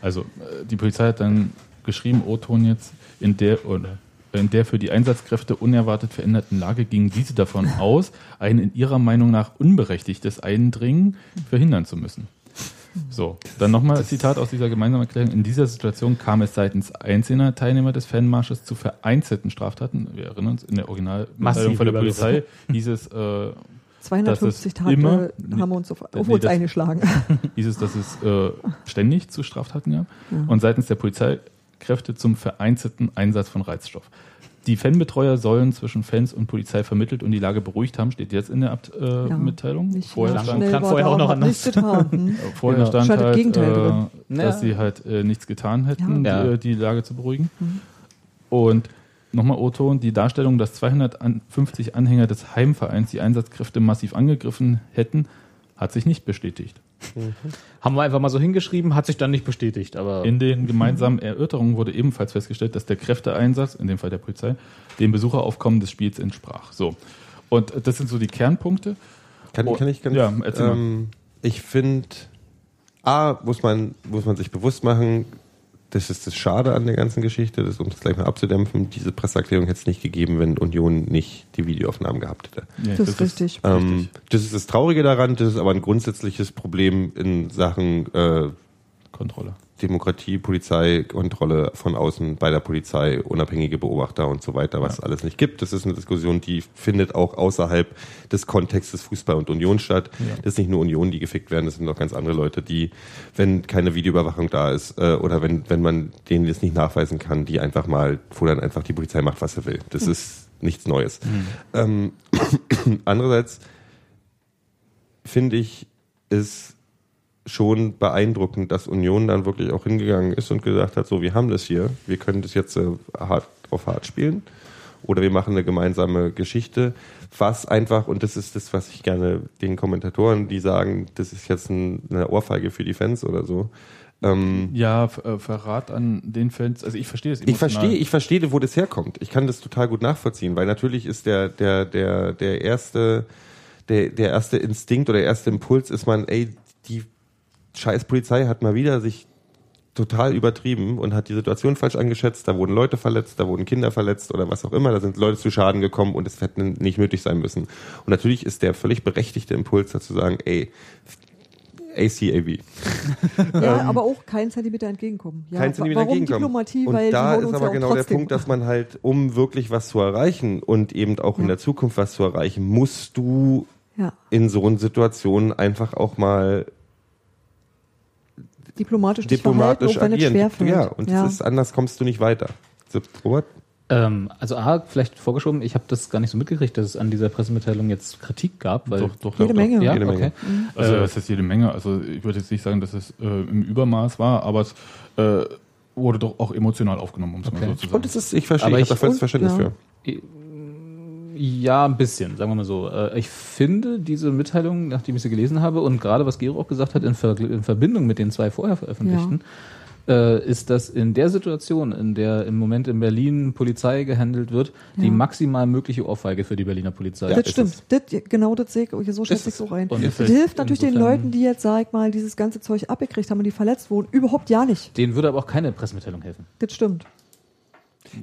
E: Also äh, die Polizei hat dann geschrieben, O-Ton jetzt, in der oder in der für die Einsatzkräfte unerwartet veränderten Lage gingen diese davon aus, ein in ihrer Meinung nach unberechtigtes Eindringen verhindern zu müssen. So, dann nochmal Zitat aus dieser gemeinsamen Erklärung. In dieser Situation kam es seitens einzelner Teilnehmer des Fanmarsches zu vereinzelten Straftaten. Wir erinnern uns, in der Originalmitteilung von der. Polizei hieß es, äh,
F: 250
E: Dass es immer-
F: Tage haben wir uns auf, auf
E: Nee,
F: uns
E: das-
F: eingeschlagen.
E: hieß es, dass es äh, ständig zu Straftaten gab und seitens der Polizeikräfte zum vereinzelten Einsatz von Reizstoff. Die Fanbetreuer sollen zwischen Fans und Polizei vermittelt und die Lage beruhigt haben, steht jetzt in der Abt äh,
F: Ja,
E: Mitteilung.
F: Nicht
E: Vorher
F: ja,
E: stand,
G: klang vorher auch noch anders.
F: Getan. Hm.
E: vorher
G: Genau.
E: stand halt,
F: Gegenteil
E: äh,
F: drin.
E: dass
G: Ja.
E: sie halt äh, nichts getan hätten,
G: Ja.
E: die, äh, die Lage zu beruhigen. Und nochmal O-Ton, die Darstellung, dass 250 Anhänger des Heimvereins die Einsatzkräfte massiv angegriffen hätten, hat sich nicht bestätigt.
G: Haben wir einfach mal so hingeschrieben, hat sich dann nicht bestätigt, aber
E: In den gemeinsamen Erörterungen wurde ebenfalls festgestellt, dass der Kräfteeinsatz, in dem Fall der Polizei, dem Besucheraufkommen des Spiels entsprach. So. Und das sind so die Kernpunkte.
D: Kann,
E: Oh,
D: kann ich ganz,
E: ja, erzähl mal.
D: ähm, ich finde, A, muss man, muss man sich bewusst machen, das ist das Schade an der ganzen Geschichte, das, um es gleich mal abzudämpfen, diese Presseerklärung hätte es nicht gegeben, wenn Union nicht die Videoaufnahmen gehabt hätte.
E: Ja,
F: Das ist richtig.
D: Ähm, das ist das Traurige daran, das ist aber ein grundsätzliches Problem in Sachen äh,
E: Kontrolle.
D: Demokratie, Polizei, Kontrolle von außen bei der Polizei, unabhängige Beobachter und so weiter, was es alles nicht gibt. Das ist eine Diskussion, die findet auch außerhalb des Kontextes Fußball und Union statt. Das ist nicht nur Union, die gefickt werden, das sind auch ganz andere Leute, die, wenn keine Videoüberwachung da ist äh, oder wenn, wenn man denen das nicht nachweisen kann, die einfach mal, wo dann einfach die Polizei macht, was sie will. Das ist nichts Neues. Ähm, andererseits finde ich, ist schon beeindruckend, dass Union dann wirklich auch hingegangen ist und gesagt hat, so, wir haben das hier, wir können das jetzt äh, hart auf hart spielen oder wir machen eine gemeinsame Geschichte, was einfach, und das ist das, was ich gerne den Kommentatoren, die sagen, das ist jetzt ein, eine Ohrfeige für die Fans oder so, ähm,
E: Ja, äh, Verrat an den Fans. Also ich verstehe es
D: ich verstehe, ich verstehe, wo das herkommt. Ich kann das total gut nachvollziehen, weil natürlich ist der, der, der, der erste, der, der erste Instinkt oder der erste Impuls ist man, ey, scheiß Polizei hat mal wieder sich total übertrieben und hat die Situation falsch eingeschätzt. Da wurden Leute verletzt, da wurden Kinder verletzt oder was auch immer. Da sind Leute zu Schaden gekommen und es hätte nicht nötig sein müssen. Und natürlich ist der völlig berechtigte Impuls dazu sagen, ey, ACAB.
F: Ja, aber auch kein Zentimeter entgegenkommen. Ja,
D: Ähm, kein Zentimeter
F: warum
D: entgegenkommen.
F: Diplomatie?
D: und
F: weil
D: da ist aber
F: ja
D: genau der. Punkt, dass man halt, um wirklich was zu erreichen und eben auch in
F: Ja.
D: der Zukunft was zu erreichen, musst du in so einer Situation einfach auch mal
F: diplomatisch, dich
D: diplomatisch
F: verhalten, auch wenn es
D: agieren.
F: schwerfällt.
D: Ja, und
F: ja.
D: Ist, anders kommst du nicht weiter. So, Robert?
G: Ähm, also A, vielleicht vorgeschoben, ich habe das gar nicht so mitgekriegt, dass es an dieser Pressemitteilung jetzt Kritik gab, weil
E: Doch, doch,
F: Jede
E: doch,
F: Menge.
G: ja,
D: Jede Menge.
G: okay.
E: Also
G: Äh,
E: das ist jede Menge. Also ich würde jetzt nicht sagen, dass es äh, im Übermaß war, aber es äh, wurde doch auch emotional aufgenommen, um es
G: Okay.
E: mal so zu sagen.
D: Und es ist, ich verstehe,
G: Aber
D: ich
G: ich-
D: habe da volles Verständnis
F: ja.
D: für.
G: Ja, ein bisschen, sagen wir mal so. Äh, Ich finde diese Mitteilung, nachdem ich sie gelesen habe, und gerade was Gero auch gesagt hat, in, Ver in Verbindung mit den zwei vorher veröffentlichten, äh, ist, dass in der Situation, in der im Moment in Berlin Polizei gehandelt wird, die
F: Ja.
G: maximal mögliche Ohrfeige für die Berliner Polizei.
F: das
D: ist
F: stimmt. Das, genau das sehe ich, so schätze ich
G: es.
F: so rein.
G: Und
F: Das hilft natürlich den Leuten, die jetzt, sag ich mal, dieses ganze Zeug abgekriegt haben und die verletzt wurden, überhaupt ja nicht.
G: Denen würde aber auch keine Pressemitteilung helfen.
F: Das stimmt.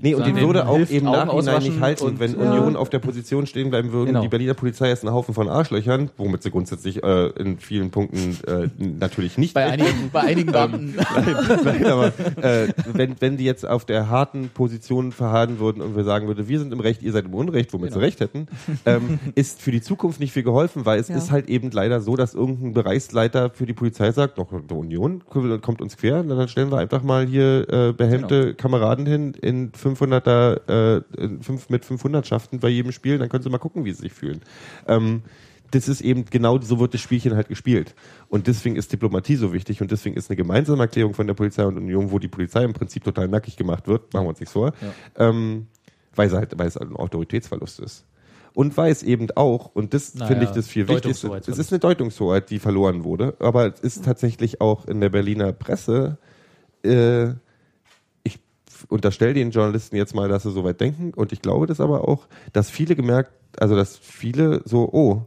D: Nee, und den würde auch
G: Augen
D: Nachhinein nicht halten,
G: und,
D: wenn
G: äh,
D: Union auf der Position stehen bleiben würden.
G: Genau.
D: Die Berliner Polizei ist ein Haufen von Arschlöchern, womit sie grundsätzlich äh, in vielen Punkten äh, natürlich nicht
G: Bei einigen, bei einigen Beamten.
D: Nein, aber äh, wenn, wenn die jetzt auf der harten Position verharren würden und wir sagen würden, wir sind im Recht, ihr seid im Unrecht, womit
G: Genau.
D: sie recht hätten, ähm, ist für die Zukunft nicht viel geholfen, weil es
F: Ja.
D: ist halt eben leider so, dass irgendein Bereichsleiter für die Polizei sagt, doch, die Union kommt uns quer, dann stellen wir einfach mal hier äh, behelmte
G: Genau.
D: Kameraden hin in 500er, äh, in fünf, mit 500 Schaften bei jedem Spiel, dann können sie mal gucken, wie sie sich fühlen. Ähm, das ist eben genau so wird das Spielchen halt gespielt. Und deswegen ist Diplomatie so wichtig und deswegen ist eine gemeinsame Erklärung von der Polizei und Union, wo die Polizei im Prinzip total nackig gemacht wird, machen wir uns nichts vor, ähm, weil, sie halt, weil es ein Autoritätsverlust ist. Und weil es eben auch, und das finde ich das viel Wichtigste, es ist eine Deutungshoheit, die verloren wurde, aber es ist tatsächlich auch in der Berliner Presse, äh, unterstelle den Journalisten jetzt mal, dass sie so weit denken und ich glaube das aber auch, dass viele gemerkt, also dass viele so, oh,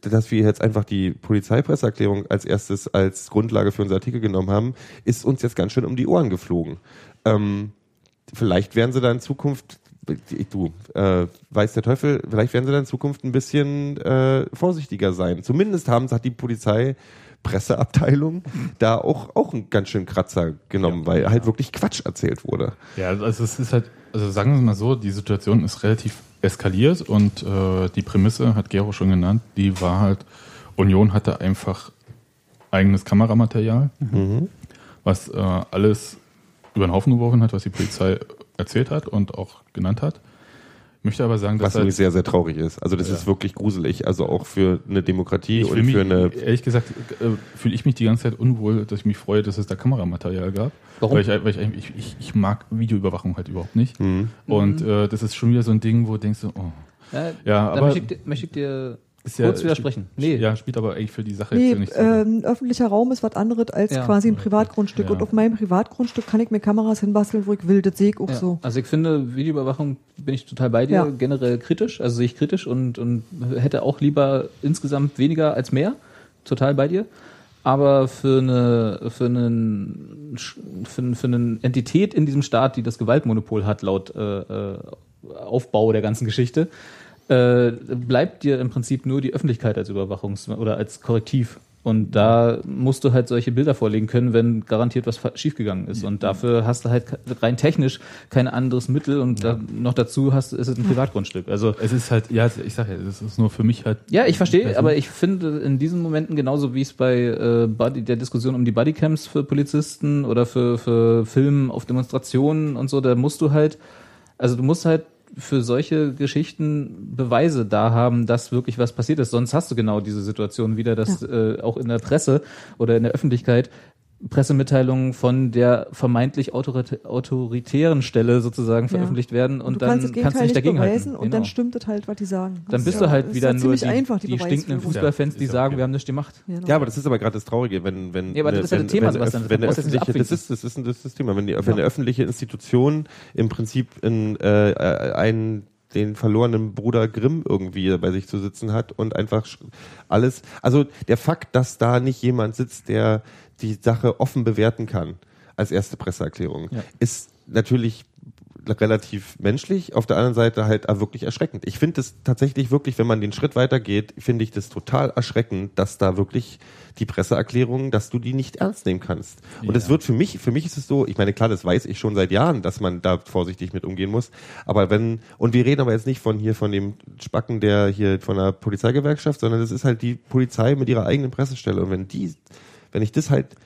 D: dass wir jetzt einfach die Polizeipresseerklärung als erstes als Grundlage für unser Artikel genommen haben, ist uns jetzt ganz schön um die Ohren geflogen. Ähm, vielleicht werden sie da in Zukunft, du, äh, weiß der Teufel, vielleicht werden sie da in Zukunft ein bisschen äh, vorsichtiger sein. Zumindest haben, hat die Polizei Presseabteilung da auch, auch einen ganz schön Kratzer genommen, weil halt wirklich Quatsch erzählt wurde.
E: Ja, also es ist halt, also sagen wir mal so, die Situation ist relativ eskaliert und äh, die Prämisse hat Gero schon genannt, die war halt, Union hatte einfach eigenes Kameramaterial, was äh, alles über den Haufen geworfen hat, was die Polizei erzählt hat und auch genannt hat. Ich möchte aber sagen, dass
D: Was übrigens sehr, sehr traurig ist. Also das ist wirklich gruselig. Also auch für eine Demokratie
E: ich
D: und
E: mich,
D: für eine
E: ehrlich gesagt, äh, fühle ich mich die ganze Zeit unwohl, dass ich mich freue, dass es da Kameramaterial gab.
G: Warum?
E: Weil ich, weil ich, ich, ich, ich mag Videoüberwachung halt überhaupt nicht.
D: Mhm.
E: Und äh, das ist schon wieder so ein Ding, wo du denkst, so, oh,
G: Ja,
E: Ja,
G: da
E: aber-
G: möchte ich, dir- möchte ich dir
E: ist ja,
G: kurz widersprechen. Nee,
E: Ja, spielt aber eigentlich für die Sache
F: Nee,
E: jetzt nicht so.
F: ähm, öffentlicher Raum ist was anderes als
G: Ja.
F: quasi ein Privatgrundstück.
E: Ja.
F: Und auf meinem Privatgrundstück kann ich mir Kameras hinbasteln, wo ich will. Das sehe ich auch
G: Ja.
F: so.
G: Also ich finde, Videoüberwachung bin ich total bei dir,
F: Ja.
G: generell kritisch, also sehe ich kritisch und, und hätte auch lieber insgesamt weniger als mehr, total bei dir. Aber für eine, für einen, für, für eine Entität in diesem Staat, die das Gewaltmonopol hat, laut äh, äh, Aufbau der ganzen Geschichte, äh, bleibt dir im Prinzip nur die Öffentlichkeit als Überwachungs- oder als Korrektiv. Und da musst du halt solche Bilder vorlegen können, wenn garantiert was schiefgegangen ist. Und dafür hast du halt rein technisch kein anderes Mittel und da, noch dazu hast, ist es ein Privatgrundstück. Also
E: Es ist halt, ja, ich sag ja, es ist nur für mich halt.
G: ja, ich verstehe, aber ich finde in diesen Momenten genauso wie es bei äh, Buddy, der Diskussion um die Bodycams für Polizisten oder für, für Filmen auf Demonstrationen und so, da musst du halt, also du musst halt für solche Geschichten Beweise da haben, dass wirklich was passiert ist. Sonst hast du genau diese Situation wieder, dass äh, auch in der Presse oder in der Öffentlichkeit Pressemitteilungen von der vermeintlich autorit autoritären Stelle sozusagen
F: Ja.
G: veröffentlicht werden und,
F: du
G: dann
F: kannst das
G: kannst du nicht
F: nicht
G: dagegenhalten.
F: beweisen und dann stimmt es halt, was die sagen.
G: Dann
F: Das
G: bist
F: ist
G: du
F: ja-
G: halt wieder
F: ja
G: nur die,
F: einfach,
G: die stinkenden
F: Beweisführung.
G: Fußballfans, die
E: ist
G: sagen,
E: okay.
G: wir haben nichts gemacht.
F: Genau.
D: Ja, aber das ist aber gerade das Traurige, wenn wenn
G: Ja, aber das
D: wenn,
G: ist ja das
D: wenn,
G: Thema,
D: wenn,
G: Sebastian.
D: wenn
G: Das nicht
D: öffentliche, das
G: abwinken.
D: ist das ist ein- das ist das Thema, wenn die wenn eine öffentliche Institution im Prinzip in äh, einen den verlorenen Bruder Grimm irgendwie bei sich zu sitzen hat und einfach alles, also der Fakt, dass da nicht jemand sitzt, der die Sache offen bewerten kann als erste Presseerklärung,
G: Ja.
D: ist natürlich relativ menschlich, auf der anderen Seite halt auch wirklich erschreckend. Ich finde es tatsächlich wirklich, wenn man den Schritt weitergeht, finde ich das total erschreckend, dass da wirklich die Presseerklärungen, dass du die nicht ernst nehmen kannst. Und es wird für mich, für mich ist es so, ich meine, klar, das weiß ich schon seit Jahren, dass man da vorsichtig mit umgehen muss. Aber wenn, und wir reden aber jetzt nicht von hier, von dem Spacken der hier von der Polizeigewerkschaft, sondern das ist halt die Polizei mit ihrer eigenen Pressestelle. Und wenn die, wenn ich das halt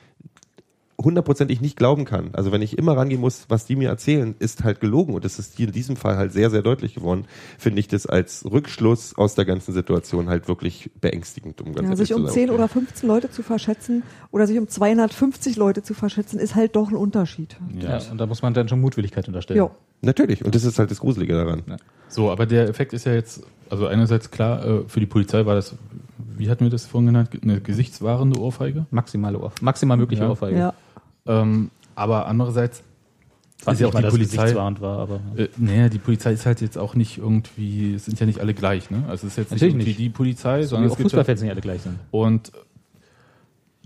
D: hundertprozentig nicht glauben kann. Also wenn ich immer rangehen muss, was die mir erzählen, ist halt gelogen und das ist hier in diesem Fall halt sehr, sehr deutlich geworden, finde ich das als Rückschluss aus der ganzen Situation halt wirklich beängstigend, um ganz
F: Ja, sich
D: zu
F: um
D: sein.
F: 10 oder 15 Leute zu verschätzen oder sich um 250 Leute zu verschätzen, ist halt doch ein Unterschied.
G: Ja. und da muss man dann schon Mutwilligkeit unterstellen.
F: Jo.
D: Natürlich, und das ist halt das Gruselige daran.
E: So, aber der Effekt ist ja jetzt, also einerseits klar, äh, für die Polizei war das, wie hatten wir das vorhin genannt, eine gesichtswahrende Ohrfeige.
G: Maximale Ohr, maximal mögliche
E: Ja.
G: Ohrfeige.
F: Ja.
E: Ähm, aber andererseits
G: Was
E: ist ja auch
G: mal
E: die Polizei.
G: war, aber
E: Äh, naja, die Polizei ist halt jetzt auch nicht irgendwie, es sind ja nicht alle gleich, ne? Also es ist jetzt
G: Natürlich
E: nicht irgendwie
G: nicht.
E: die Polizei,
G: so
E: sondern
G: auch
E: es gibt ja,
G: Fußballfans nicht alle gleich sind.
E: und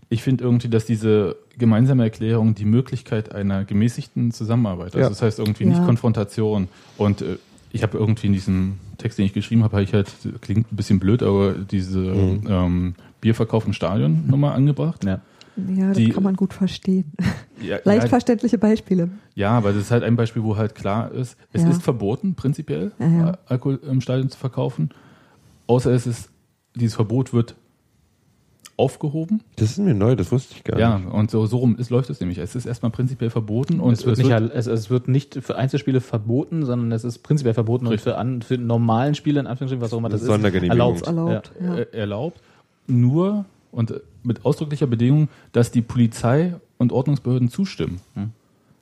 E: ich finde irgendwie, dass diese gemeinsame Erklärung die Möglichkeit einer gemäßigten Zusammenarbeit, also
D: Ja.
E: das heißt irgendwie
F: Ja.
E: nicht Konfrontation und äh, ich habe irgendwie in diesem Text, den ich geschrieben habe, habe ich halt, klingt ein bisschen blöd, aber diese
D: Mhm.
E: ähm, Bierverkauf im Stadion nochmal angebracht.
G: Ja.
F: Ja, das
E: Die-
F: kann man gut verstehen.
E: Ja,
F: Leicht
E: ja,
F: verständliche Beispiele.
E: Ja, aber das ist halt ein Beispiel, wo halt klar ist, es
F: Ja.
E: ist verboten, prinzipiell,
F: Ja, ja.
E: Al- Alkohol im Stadion zu verkaufen. Außer es ist, dieses Verbot wird aufgehoben.
D: Das ist mir neu, das wusste ich gar
E: Ja,
D: nicht.
E: und so, so rum ist, läuft es nämlich. Es ist erstmal prinzipiell verboten und
G: es, wird nicht, es, es wird nicht für Einzelspiele verboten, sondern es ist prinzipiell verboten und für, an, für normalen Spiele, in Anführungsstrichen, was auch immer das ist,
D: Sondergenehmigung.
G: erlaubt.
F: Erlaubt. Ja.
E: äh, erlaubt. Nur und mit ausdrücklicher Bedingung, dass die Polizei und Ordnungsbehörden zustimmen.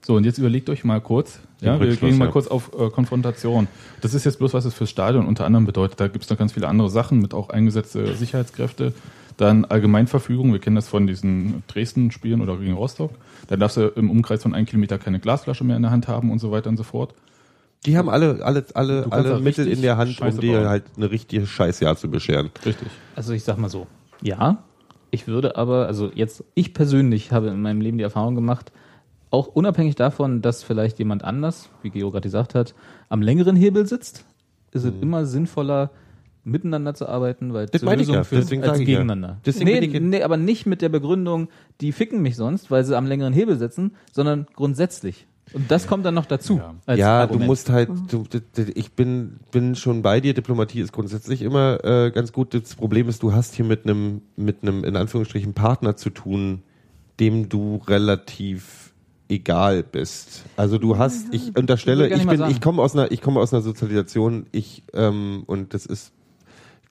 E: So, und jetzt überlegt euch mal kurz, ja, wir gehen mal
D: ja.
E: kurz auf äh, Konfrontation. Das ist jetzt bloß, was es fürs Stadion unter anderem bedeutet. Da gibt es noch ganz viele andere Sachen mit auch eingesetzte Sicherheitskräfte. Dann Allgemeinverfügung, wir kennen das von diesen Dresden-Spielen oder gegen Rostock. Da darfst du im Umkreis von einem Kilometer keine Glasflasche mehr in der Hand haben und so weiter und so fort.
D: Die haben alle, alle, alle, alle Mittel in der Hand, um
E: Scheiße
D: dir
E: bauen.
D: halt eine richtige Scheißjahr zu bescheren.
E: Richtig.
G: Also ich sag mal so, ja, ich würde aber, also jetzt, ich persönlich habe in meinem Leben die Erfahrung gemacht, auch unabhängig davon, dass vielleicht jemand anders, wie Geo gerade gesagt hat, am längeren Hebel sitzt, ist es immer sinnvoller, miteinander zu arbeiten, weil
D: Mhm. Das
G: zur
D: meine ich
G: Lösung
D: ja,
G: führen
D: deswegen
G: als
D: sage ich ja.
G: gegeneinander.
D: Deswegen
G: nee, nee, aber nicht mit der Begründung, die ficken mich sonst, weil sie am längeren Hebel sitzen, sondern grundsätzlich. Und das kommt dann noch dazu.
E: Ja.
G: als
D: ja, du musst halt, du, ich bin, bin schon bei dir. Diplomatie ist grundsätzlich immer äh, ganz gut. Das Problem ist, du hast hier mit einem, mit einem in Anführungsstrichen Partner zu tun, dem du relativ egal bist. Also du hast, ich unterstelle,
G: Ich
D: bin, ich komme aus einer, ich komme aus einer Sozialisation. Ich ähm, und das ist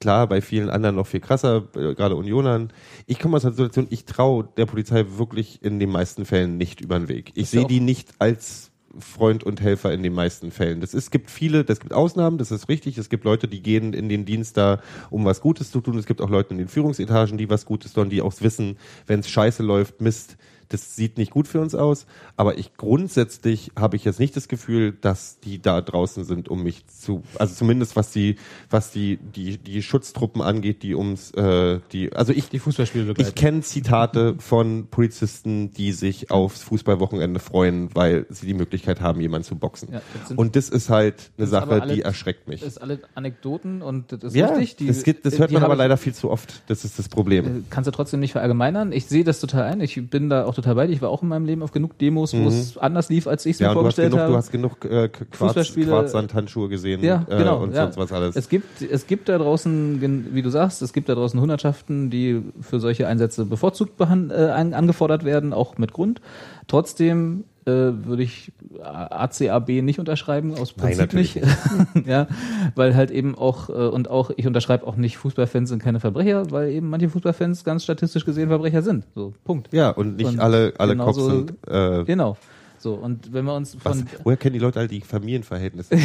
D: klar bei vielen anderen noch viel krasser, äh, gerade Unionern. Ich komme aus einer Situation, ich traue der Polizei wirklich in den meisten Fällen nicht über den Weg. Ich sehe die nicht als Freund und Helfer in den meisten Fällen. Das ist, es gibt viele, das gibt Ausnahmen, das ist richtig. Es gibt Leute, die gehen in den Dienst da, um was Gutes zu tun. Es gibt auch Leute in den Führungsetagen, die was Gutes tun, die auch wissen, wenn es scheiße läuft, Mist, das sieht nicht gut für uns aus, aber ich grundsätzlich habe ich jetzt nicht das Gefühl, dass die da draußen sind, um mich zu, also zumindest was die, was die, die, die Schutztruppen angeht, die ums, äh, die, also ich,
G: Die Fußballspiele
D: ich
G: begleiten.
D: kenne Zitate von Polizisten, die sich aufs Fußballwochenende freuen, weil sie die Möglichkeit haben, jemanden zu boxen.
G: Ja, das sind-
D: und das ist halt eine Sache,
G: alle-
D: die erschreckt mich.
G: Das ist alle Anekdoten und das ist
D: Ja,
G: richtig. Die,
D: das, geht, das hört man aber
G: ich-
D: leider viel zu oft. Das ist das Problem.
G: Äh, kannst du trotzdem nicht verallgemeinern. Ich sehe das total ein. Ich bin da auch total bei dir. Ich war auch in meinem Leben auf genug Demos, wo es anders lief, als ich es
D: Mhm. Ja,
G: mir vorgestellt habe.
D: du hast genug äh, Quarz, Quarzsandhandschuhe gesehen
G: ja,
D: äh,
G: genau.
D: und
G: ja.
D: sonst was alles.
G: Es gibt, es gibt da draußen, wie du sagst, es gibt da draußen Hundertschaften, die für solche Einsätze bevorzugt äh, an, angefordert werden, auch mit Grund. Trotzdem äh, würde ich ACAB nicht unterschreiben, aus
D: Nein,
G: Prinzip
D: natürlich
G: nicht. ja, weil halt eben auch, äh, und auch, ich unterschreibe auch nicht, Fußballfans sind keine Verbrecher, weil eben manche Fußballfans ganz statistisch gesehen Verbrecher sind. So, Punkt.
D: ja, und nicht
G: Und
D: alle, alle Cops
G: genauso-
D: sind. Äh,
G: Genau. So, und wenn wir uns
D: was,
G: von,
D: woher kennen die Leute all die Familienverhältnisse?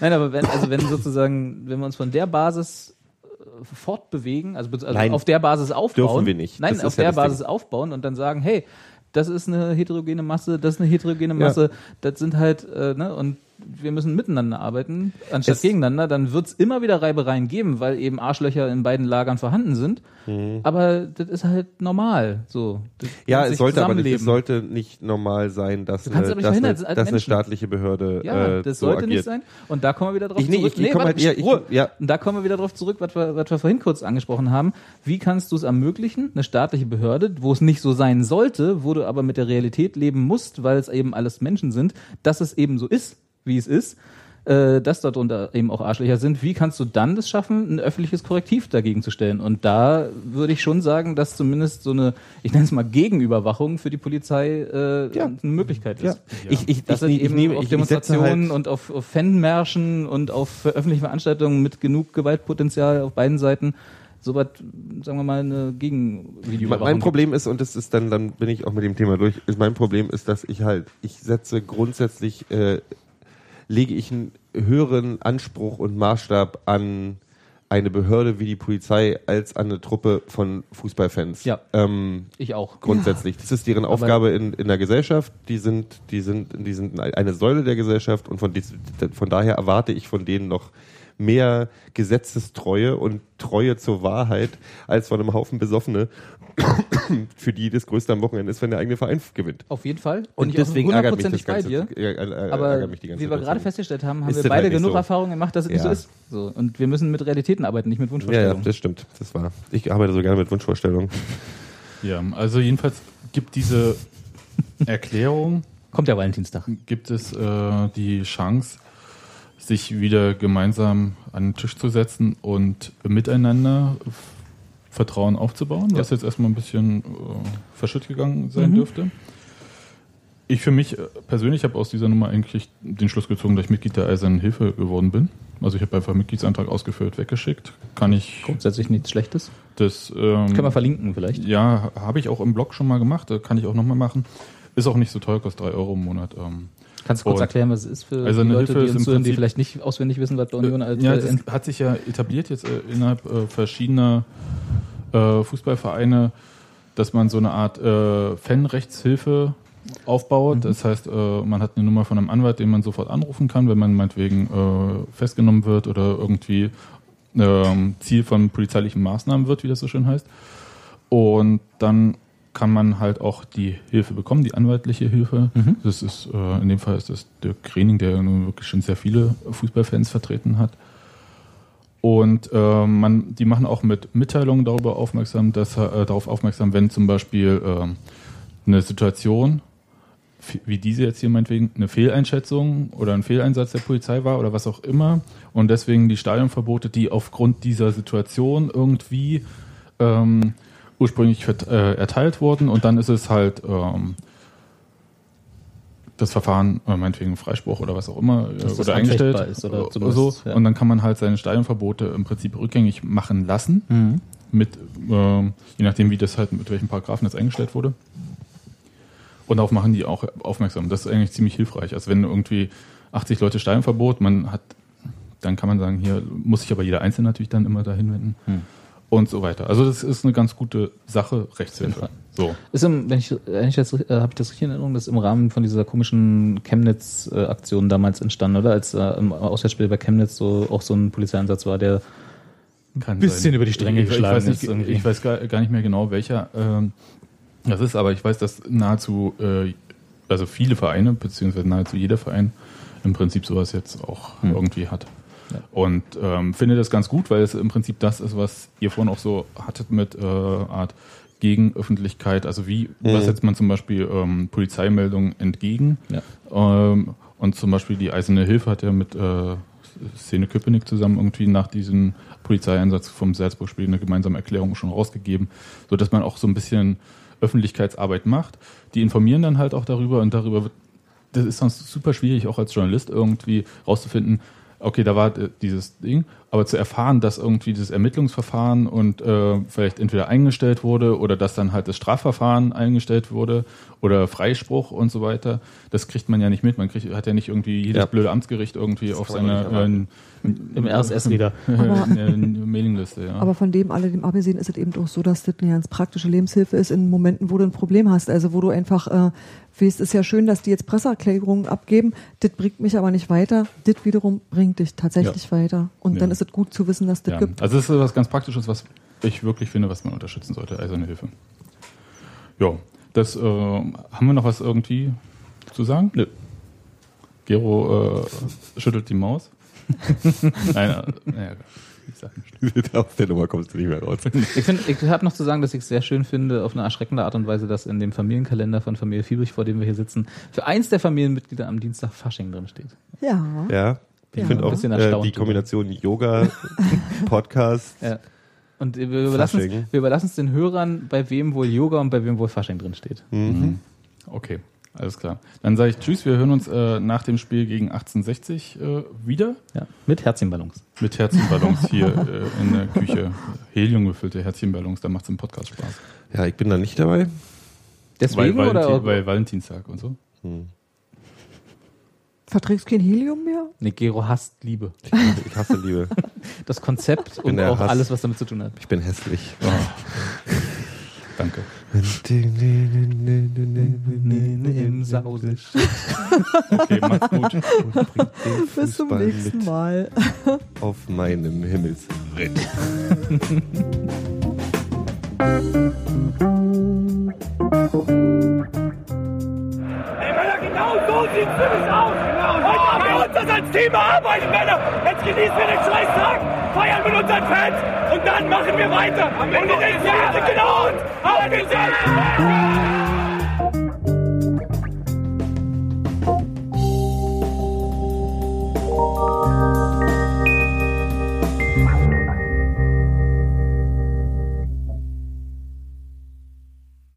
G: Nein, aber wenn, also wenn sozusagen, wenn wir uns von der Basis fortbewegen, also, also
D: Nein,
G: auf der Basis aufbauen.
D: dürfen wir nicht.
G: Nein,
D: Das
G: auf
D: ja
G: der
D: Ding.
G: Basis aufbauen und dann sagen, hey, das ist eine heterogene Masse, das ist eine heterogene Masse, das sind halt, äh, ne, und wir müssen miteinander arbeiten, anstatt
D: Es-
G: gegeneinander, dann wird's immer wieder Reibereien geben, weil eben Arschlöcher in beiden Lagern vorhanden sind. Aber das ist halt normal. So. Das
D: Mhm. Ja, es sollte aber nicht, es sollte nicht normal sein, dass,
G: kannst
D: eine, dass, eine,
G: halt
D: dass eine staatliche Behörde
G: Ja,
D: äh,
G: das
D: so
G: sollte
D: agiert.
G: nicht sein. Und da kommen wir wieder drauf
D: Ich- nee,
G: zurück.
D: ich- ich komm
G: warte,
D: halt- ja, ich-
G: Ruhe.
D: ja.
G: Und da kommen wir wieder drauf zurück, was wir, was wir vorhin kurz angesprochen haben. Wie kannst du es ermöglichen, eine staatliche Behörde, wo es nicht so sein sollte, wo du aber mit der Realität leben musst, weil es eben alles Menschen sind, dass es eben so ist, wie es ist, äh, dass darunter eben auch Arschlöcher sind. Wie kannst du dann das schaffen, ein öffentliches Korrektiv dagegen zu stellen? Und da würde ich schon sagen, dass zumindest so eine, ich nenne es mal Gegenüberwachung für die Polizei äh,
D: Ja.
G: eine Möglichkeit
D: Ja.
G: ist.
D: Ich, ich,
G: Dass
D: ich,
G: es
D: ich,
G: eben
D: nehme,
G: auf Demonstrationen
D: halt,
G: und auf, auf Fanmärschen und auf öffentliche Veranstaltungen mit genug Gewaltpotenzial auf beiden Seiten so was, sagen wir mal, eine Gegenvideoüberwachung
D: mein Problem ist, und das ist dann, dann bin ich auch mit dem Thema durch, ist mein Problem ist, dass ich halt, ich setze grundsätzlich, äh, lege ich einen höheren Anspruch und Maßstab an eine Behörde wie die Polizei als an eine Truppe von Fußballfans.
G: Ja.
D: Ähm.
G: Ich auch.
D: grundsätzlich. Das ist deren Aufgabe in, in der Gesellschaft. Die sind, die sind, die sind eine Säule der Gesellschaft und von, von daher erwarte ich von denen noch mehr Gesetzestreue und Treue zur Wahrheit als von einem Haufen Besoffene, für die das Größte am Wochenende ist, wenn der eigene Verein gewinnt.
G: Auf jeden Fall.
D: Und
G: ich auch
D: deswegen ärgert mich das
G: hundertprozentig bei
D: Ganze.
G: dir.
D: Äh,
G: Aber
D: ärgert mich die ganze
G: wie wir gerade festgestellt haben, haben
D: Ist
G: wir beide
D: halt
G: genug
D: so.
G: Erfahrung gemacht, dass es nicht so
D: Ja.
G: ist. So. Und wir müssen mit Realitäten arbeiten, nicht mit
D: Ja, ja,
G: Wunschvorstellungen.
D: das stimmt. Das war. Ich arbeite so gerne mit Wunschvorstellungen.
E: Ja, also jedenfalls gibt diese Erklärung,
G: Kommt ja Valentinstag.
E: gibt es äh, die Chance, sich wieder gemeinsam an den Tisch zu setzen und miteinander Vertrauen aufzubauen, was jetzt erstmal ein bisschen äh, verschütt gegangen sein
G: Mhm.
E: dürfte. Ich für mich äh, persönlich habe aus dieser Nummer eigentlich den Schluss gezogen, dass ich Mitglied der Eisernen Hilfe geworden bin. Also ich habe einfach Mitgliedsantrag ausgefüllt, weggeschickt. Kann ich
G: Grundsätzlich nichts Schlechtes.
E: das ähm,
G: Können wir verlinken vielleicht.
E: ja, habe ich auch im Blog schon mal gemacht, äh, kann ich auch nochmal machen. Ist auch nicht so teuer, kostet 3 Euro im Monat. Ähm,
G: Kannst du kurz erklären, was es ist für
E: Also
G: die Leute,
E: Hilfe
G: die uns
E: im
G: zuhören, die vielleicht nicht auswendig wissen, was Union als
E: ja,
G: äh,
E: das hat sich ja etabliert jetzt äh, innerhalb äh, verschiedener äh, Fußballvereine, dass man so eine Art äh, Fanrechtshilfe aufbaut. Das heißt, äh, man hat eine Nummer von einem Anwalt, den man sofort anrufen kann, wenn man meinetwegen äh, festgenommen wird oder irgendwie ähm, Ziel von polizeilichen Maßnahmen wird, wie das so schön heißt. Und dann kann man halt auch die Hilfe bekommen, die anwaltliche Hilfe. Das ist, äh, in dem Fall ist das Dirk Krening, der nun wirklich schon sehr viele Fußballfans vertreten hat. Und äh, man, die machen auch mit Mitteilungen darüber aufmerksam, dass, äh, darauf aufmerksam, wenn zum Beispiel ähm, eine Situation, wie diese jetzt hier meinetwegen, eine Fehleinschätzung oder ein Fehleinsatz der Polizei war oder was auch immer und deswegen die Stadionverbote, die aufgrund dieser Situation irgendwie ähm, ursprünglich äh, erteilt wurden und dann ist es halt ähm, das Verfahren, äh, meinetwegen Freispruch oder was auch immer, äh,
G: Dass das
E: oder eingestellt
G: ist oder
E: äh, so.
G: ja.
E: Und dann kann man halt seine Stadionverbote im Prinzip rückgängig machen lassen,
G: Mhm.
E: mit, ähm, je nachdem, wie das halt, mit welchen Paragraphen das eingestellt wurde. Und darauf machen die auch aufmerksam. Das ist eigentlich ziemlich hilfreich. Also wenn irgendwie 80 Leute Stadionverbot, man hat, dann kann man sagen, hier muss sich aber jeder Einzelne natürlich dann immer dahin wenden.
G: Hm.
E: Und so weiter. Also das ist eine ganz gute Sache, Rechtshilfe. So.
G: Ist im, wenn ich, wenn ich das, äh, habe ich das richtig in Erinnerung, das ist im Rahmen von dieser komischen Chemnitz-Aktion damals entstanden, oder? Als äh, im Auswärtsspiel bei Chemnitz so auch so ein Polizeieinsatz war, der
E: Kann
G: Bisschen
E: sein.
G: über die Stränge
E: ich, ich
G: geschlagen
E: weiß nicht,
G: ist irgendwie.
E: Ich weiß gar, gar nicht mehr genau, welcher ähm, das ist, aber ich weiß, dass nahezu, äh, also viele Vereine, beziehungsweise nahezu jeder Verein im Prinzip sowas jetzt auch
G: Hm.
E: irgendwie hat.
G: Ja.
E: Und ähm, finde das ganz gut, weil es im Prinzip das ist, was ihr vorhin auch so hattet mit äh, Art Gegenöffentlichkeit. Also wie, was setzt man zum Beispiel ähm, Polizeimeldungen entgegen?
G: Ja.
E: Ähm, und zum Beispiel die Eiserne Hilfe hat ja mit äh, Szene Köpenick zusammen irgendwie nach diesem Polizeieinsatz vom Salzburg-Spiel eine gemeinsame Erklärung schon rausgegeben, so dass man auch so ein bisschen Öffentlichkeitsarbeit macht. Die informieren dann halt auch darüber und darüber wird, das ist sonst super schwierig, auch als Journalist irgendwie rauszufinden, okay, da war äh, dieses Ding, aber zu erfahren, dass irgendwie dieses Ermittlungsverfahren und äh, vielleicht entweder eingestellt wurde oder dass dann halt das Strafverfahren eingestellt wurde oder Freispruch und so weiter, das kriegt man ja nicht mit. Man kriegt, hat ja nicht irgendwie jedes
D: Ja.
E: blöde Amtsgericht irgendwie auf
D: kann man
E: seiner
D: nicht erwarten.
E: äh,
G: im RSS wieder.
F: Aber-
E: Mailingliste, ja.
F: Aber von dem alledem abgesehen ist es eben auch so, dass das eine ganz praktische Lebenshilfe ist in Momenten, wo du ein Problem hast. Also wo du einfach äh, weißt, ist ja schön, dass die jetzt Presseerklärungen abgeben, das bringt mich aber nicht weiter, das wiederum bringt dich tatsächlich weiter. Und
E: Ja.
F: dann ist es gut zu wissen, dass das
E: Ja,
F: gibt.
E: also es ist was ganz Praktisches, was ich wirklich finde, was man unterstützen sollte, Eiserne Hilfe. Ja, das, äh, haben wir noch was irgendwie zu sagen? Nö. Gero äh, schüttelt die Maus. Nein, äh, naja, nicht.
D: Aus der Nummer kommst du nicht mehr raus.
G: Ich, find, ich habe noch zu sagen, dass ich es sehr schön finde, auf eine erschreckende Art und Weise, dass in dem Familienkalender von Familie Fiebrich, vor dem wir hier sitzen, für eins der Familienmitglieder am Dienstag Fasching drin steht.
F: Ja.
D: Ja, ich
F: Ja.
D: finde auch äh, die. Kombination Yoga, Podcast,
G: Ja. Und wir überlassen,
D: Fasching.
G: es, wir überlassen es den Hörern, bei wem wohl Yoga und bei wem wohl Fasching drin steht.
E: Mhm. Okay, alles klar. Dann sage ich Tschüss, wir hören uns äh, nach dem Spiel gegen 1860 äh, wieder
G: Ja. Mit Herzchenballons.
E: mit Herzchenballons hier äh, in der Küche. Helium gefüllte Herzchenballons, da macht es im Podcast Spaß.
D: Ja, ich bin da nicht dabei.
G: Deswegen
E: weil,
G: oder?
E: Valentin, weil Valentinstag und so.
F: Verträgst kein Helium mehr?
G: nee, Gero hasst Liebe.
D: Ich, ich hasse Liebe.
G: Das Konzept und auch
D: Hass.
G: alles, was damit zu tun hat.
D: Ich bin hässlich.
E: Danke.
G: Im Sausisch.
E: Okay, macht's gut.
F: Bis zum nächsten Mal.
D: Auf meinem Himmelsritt.
B: Ey, Männer, genau so sieht's nämlich aus. Genau so. Heute haben wir uns das als Team erarbeitet, Männer. Jetzt genießen wir den Scheißtag, feiern mit unseren Fans und dann machen wir weiter. Und den Jahren genau uns. Auf geht's!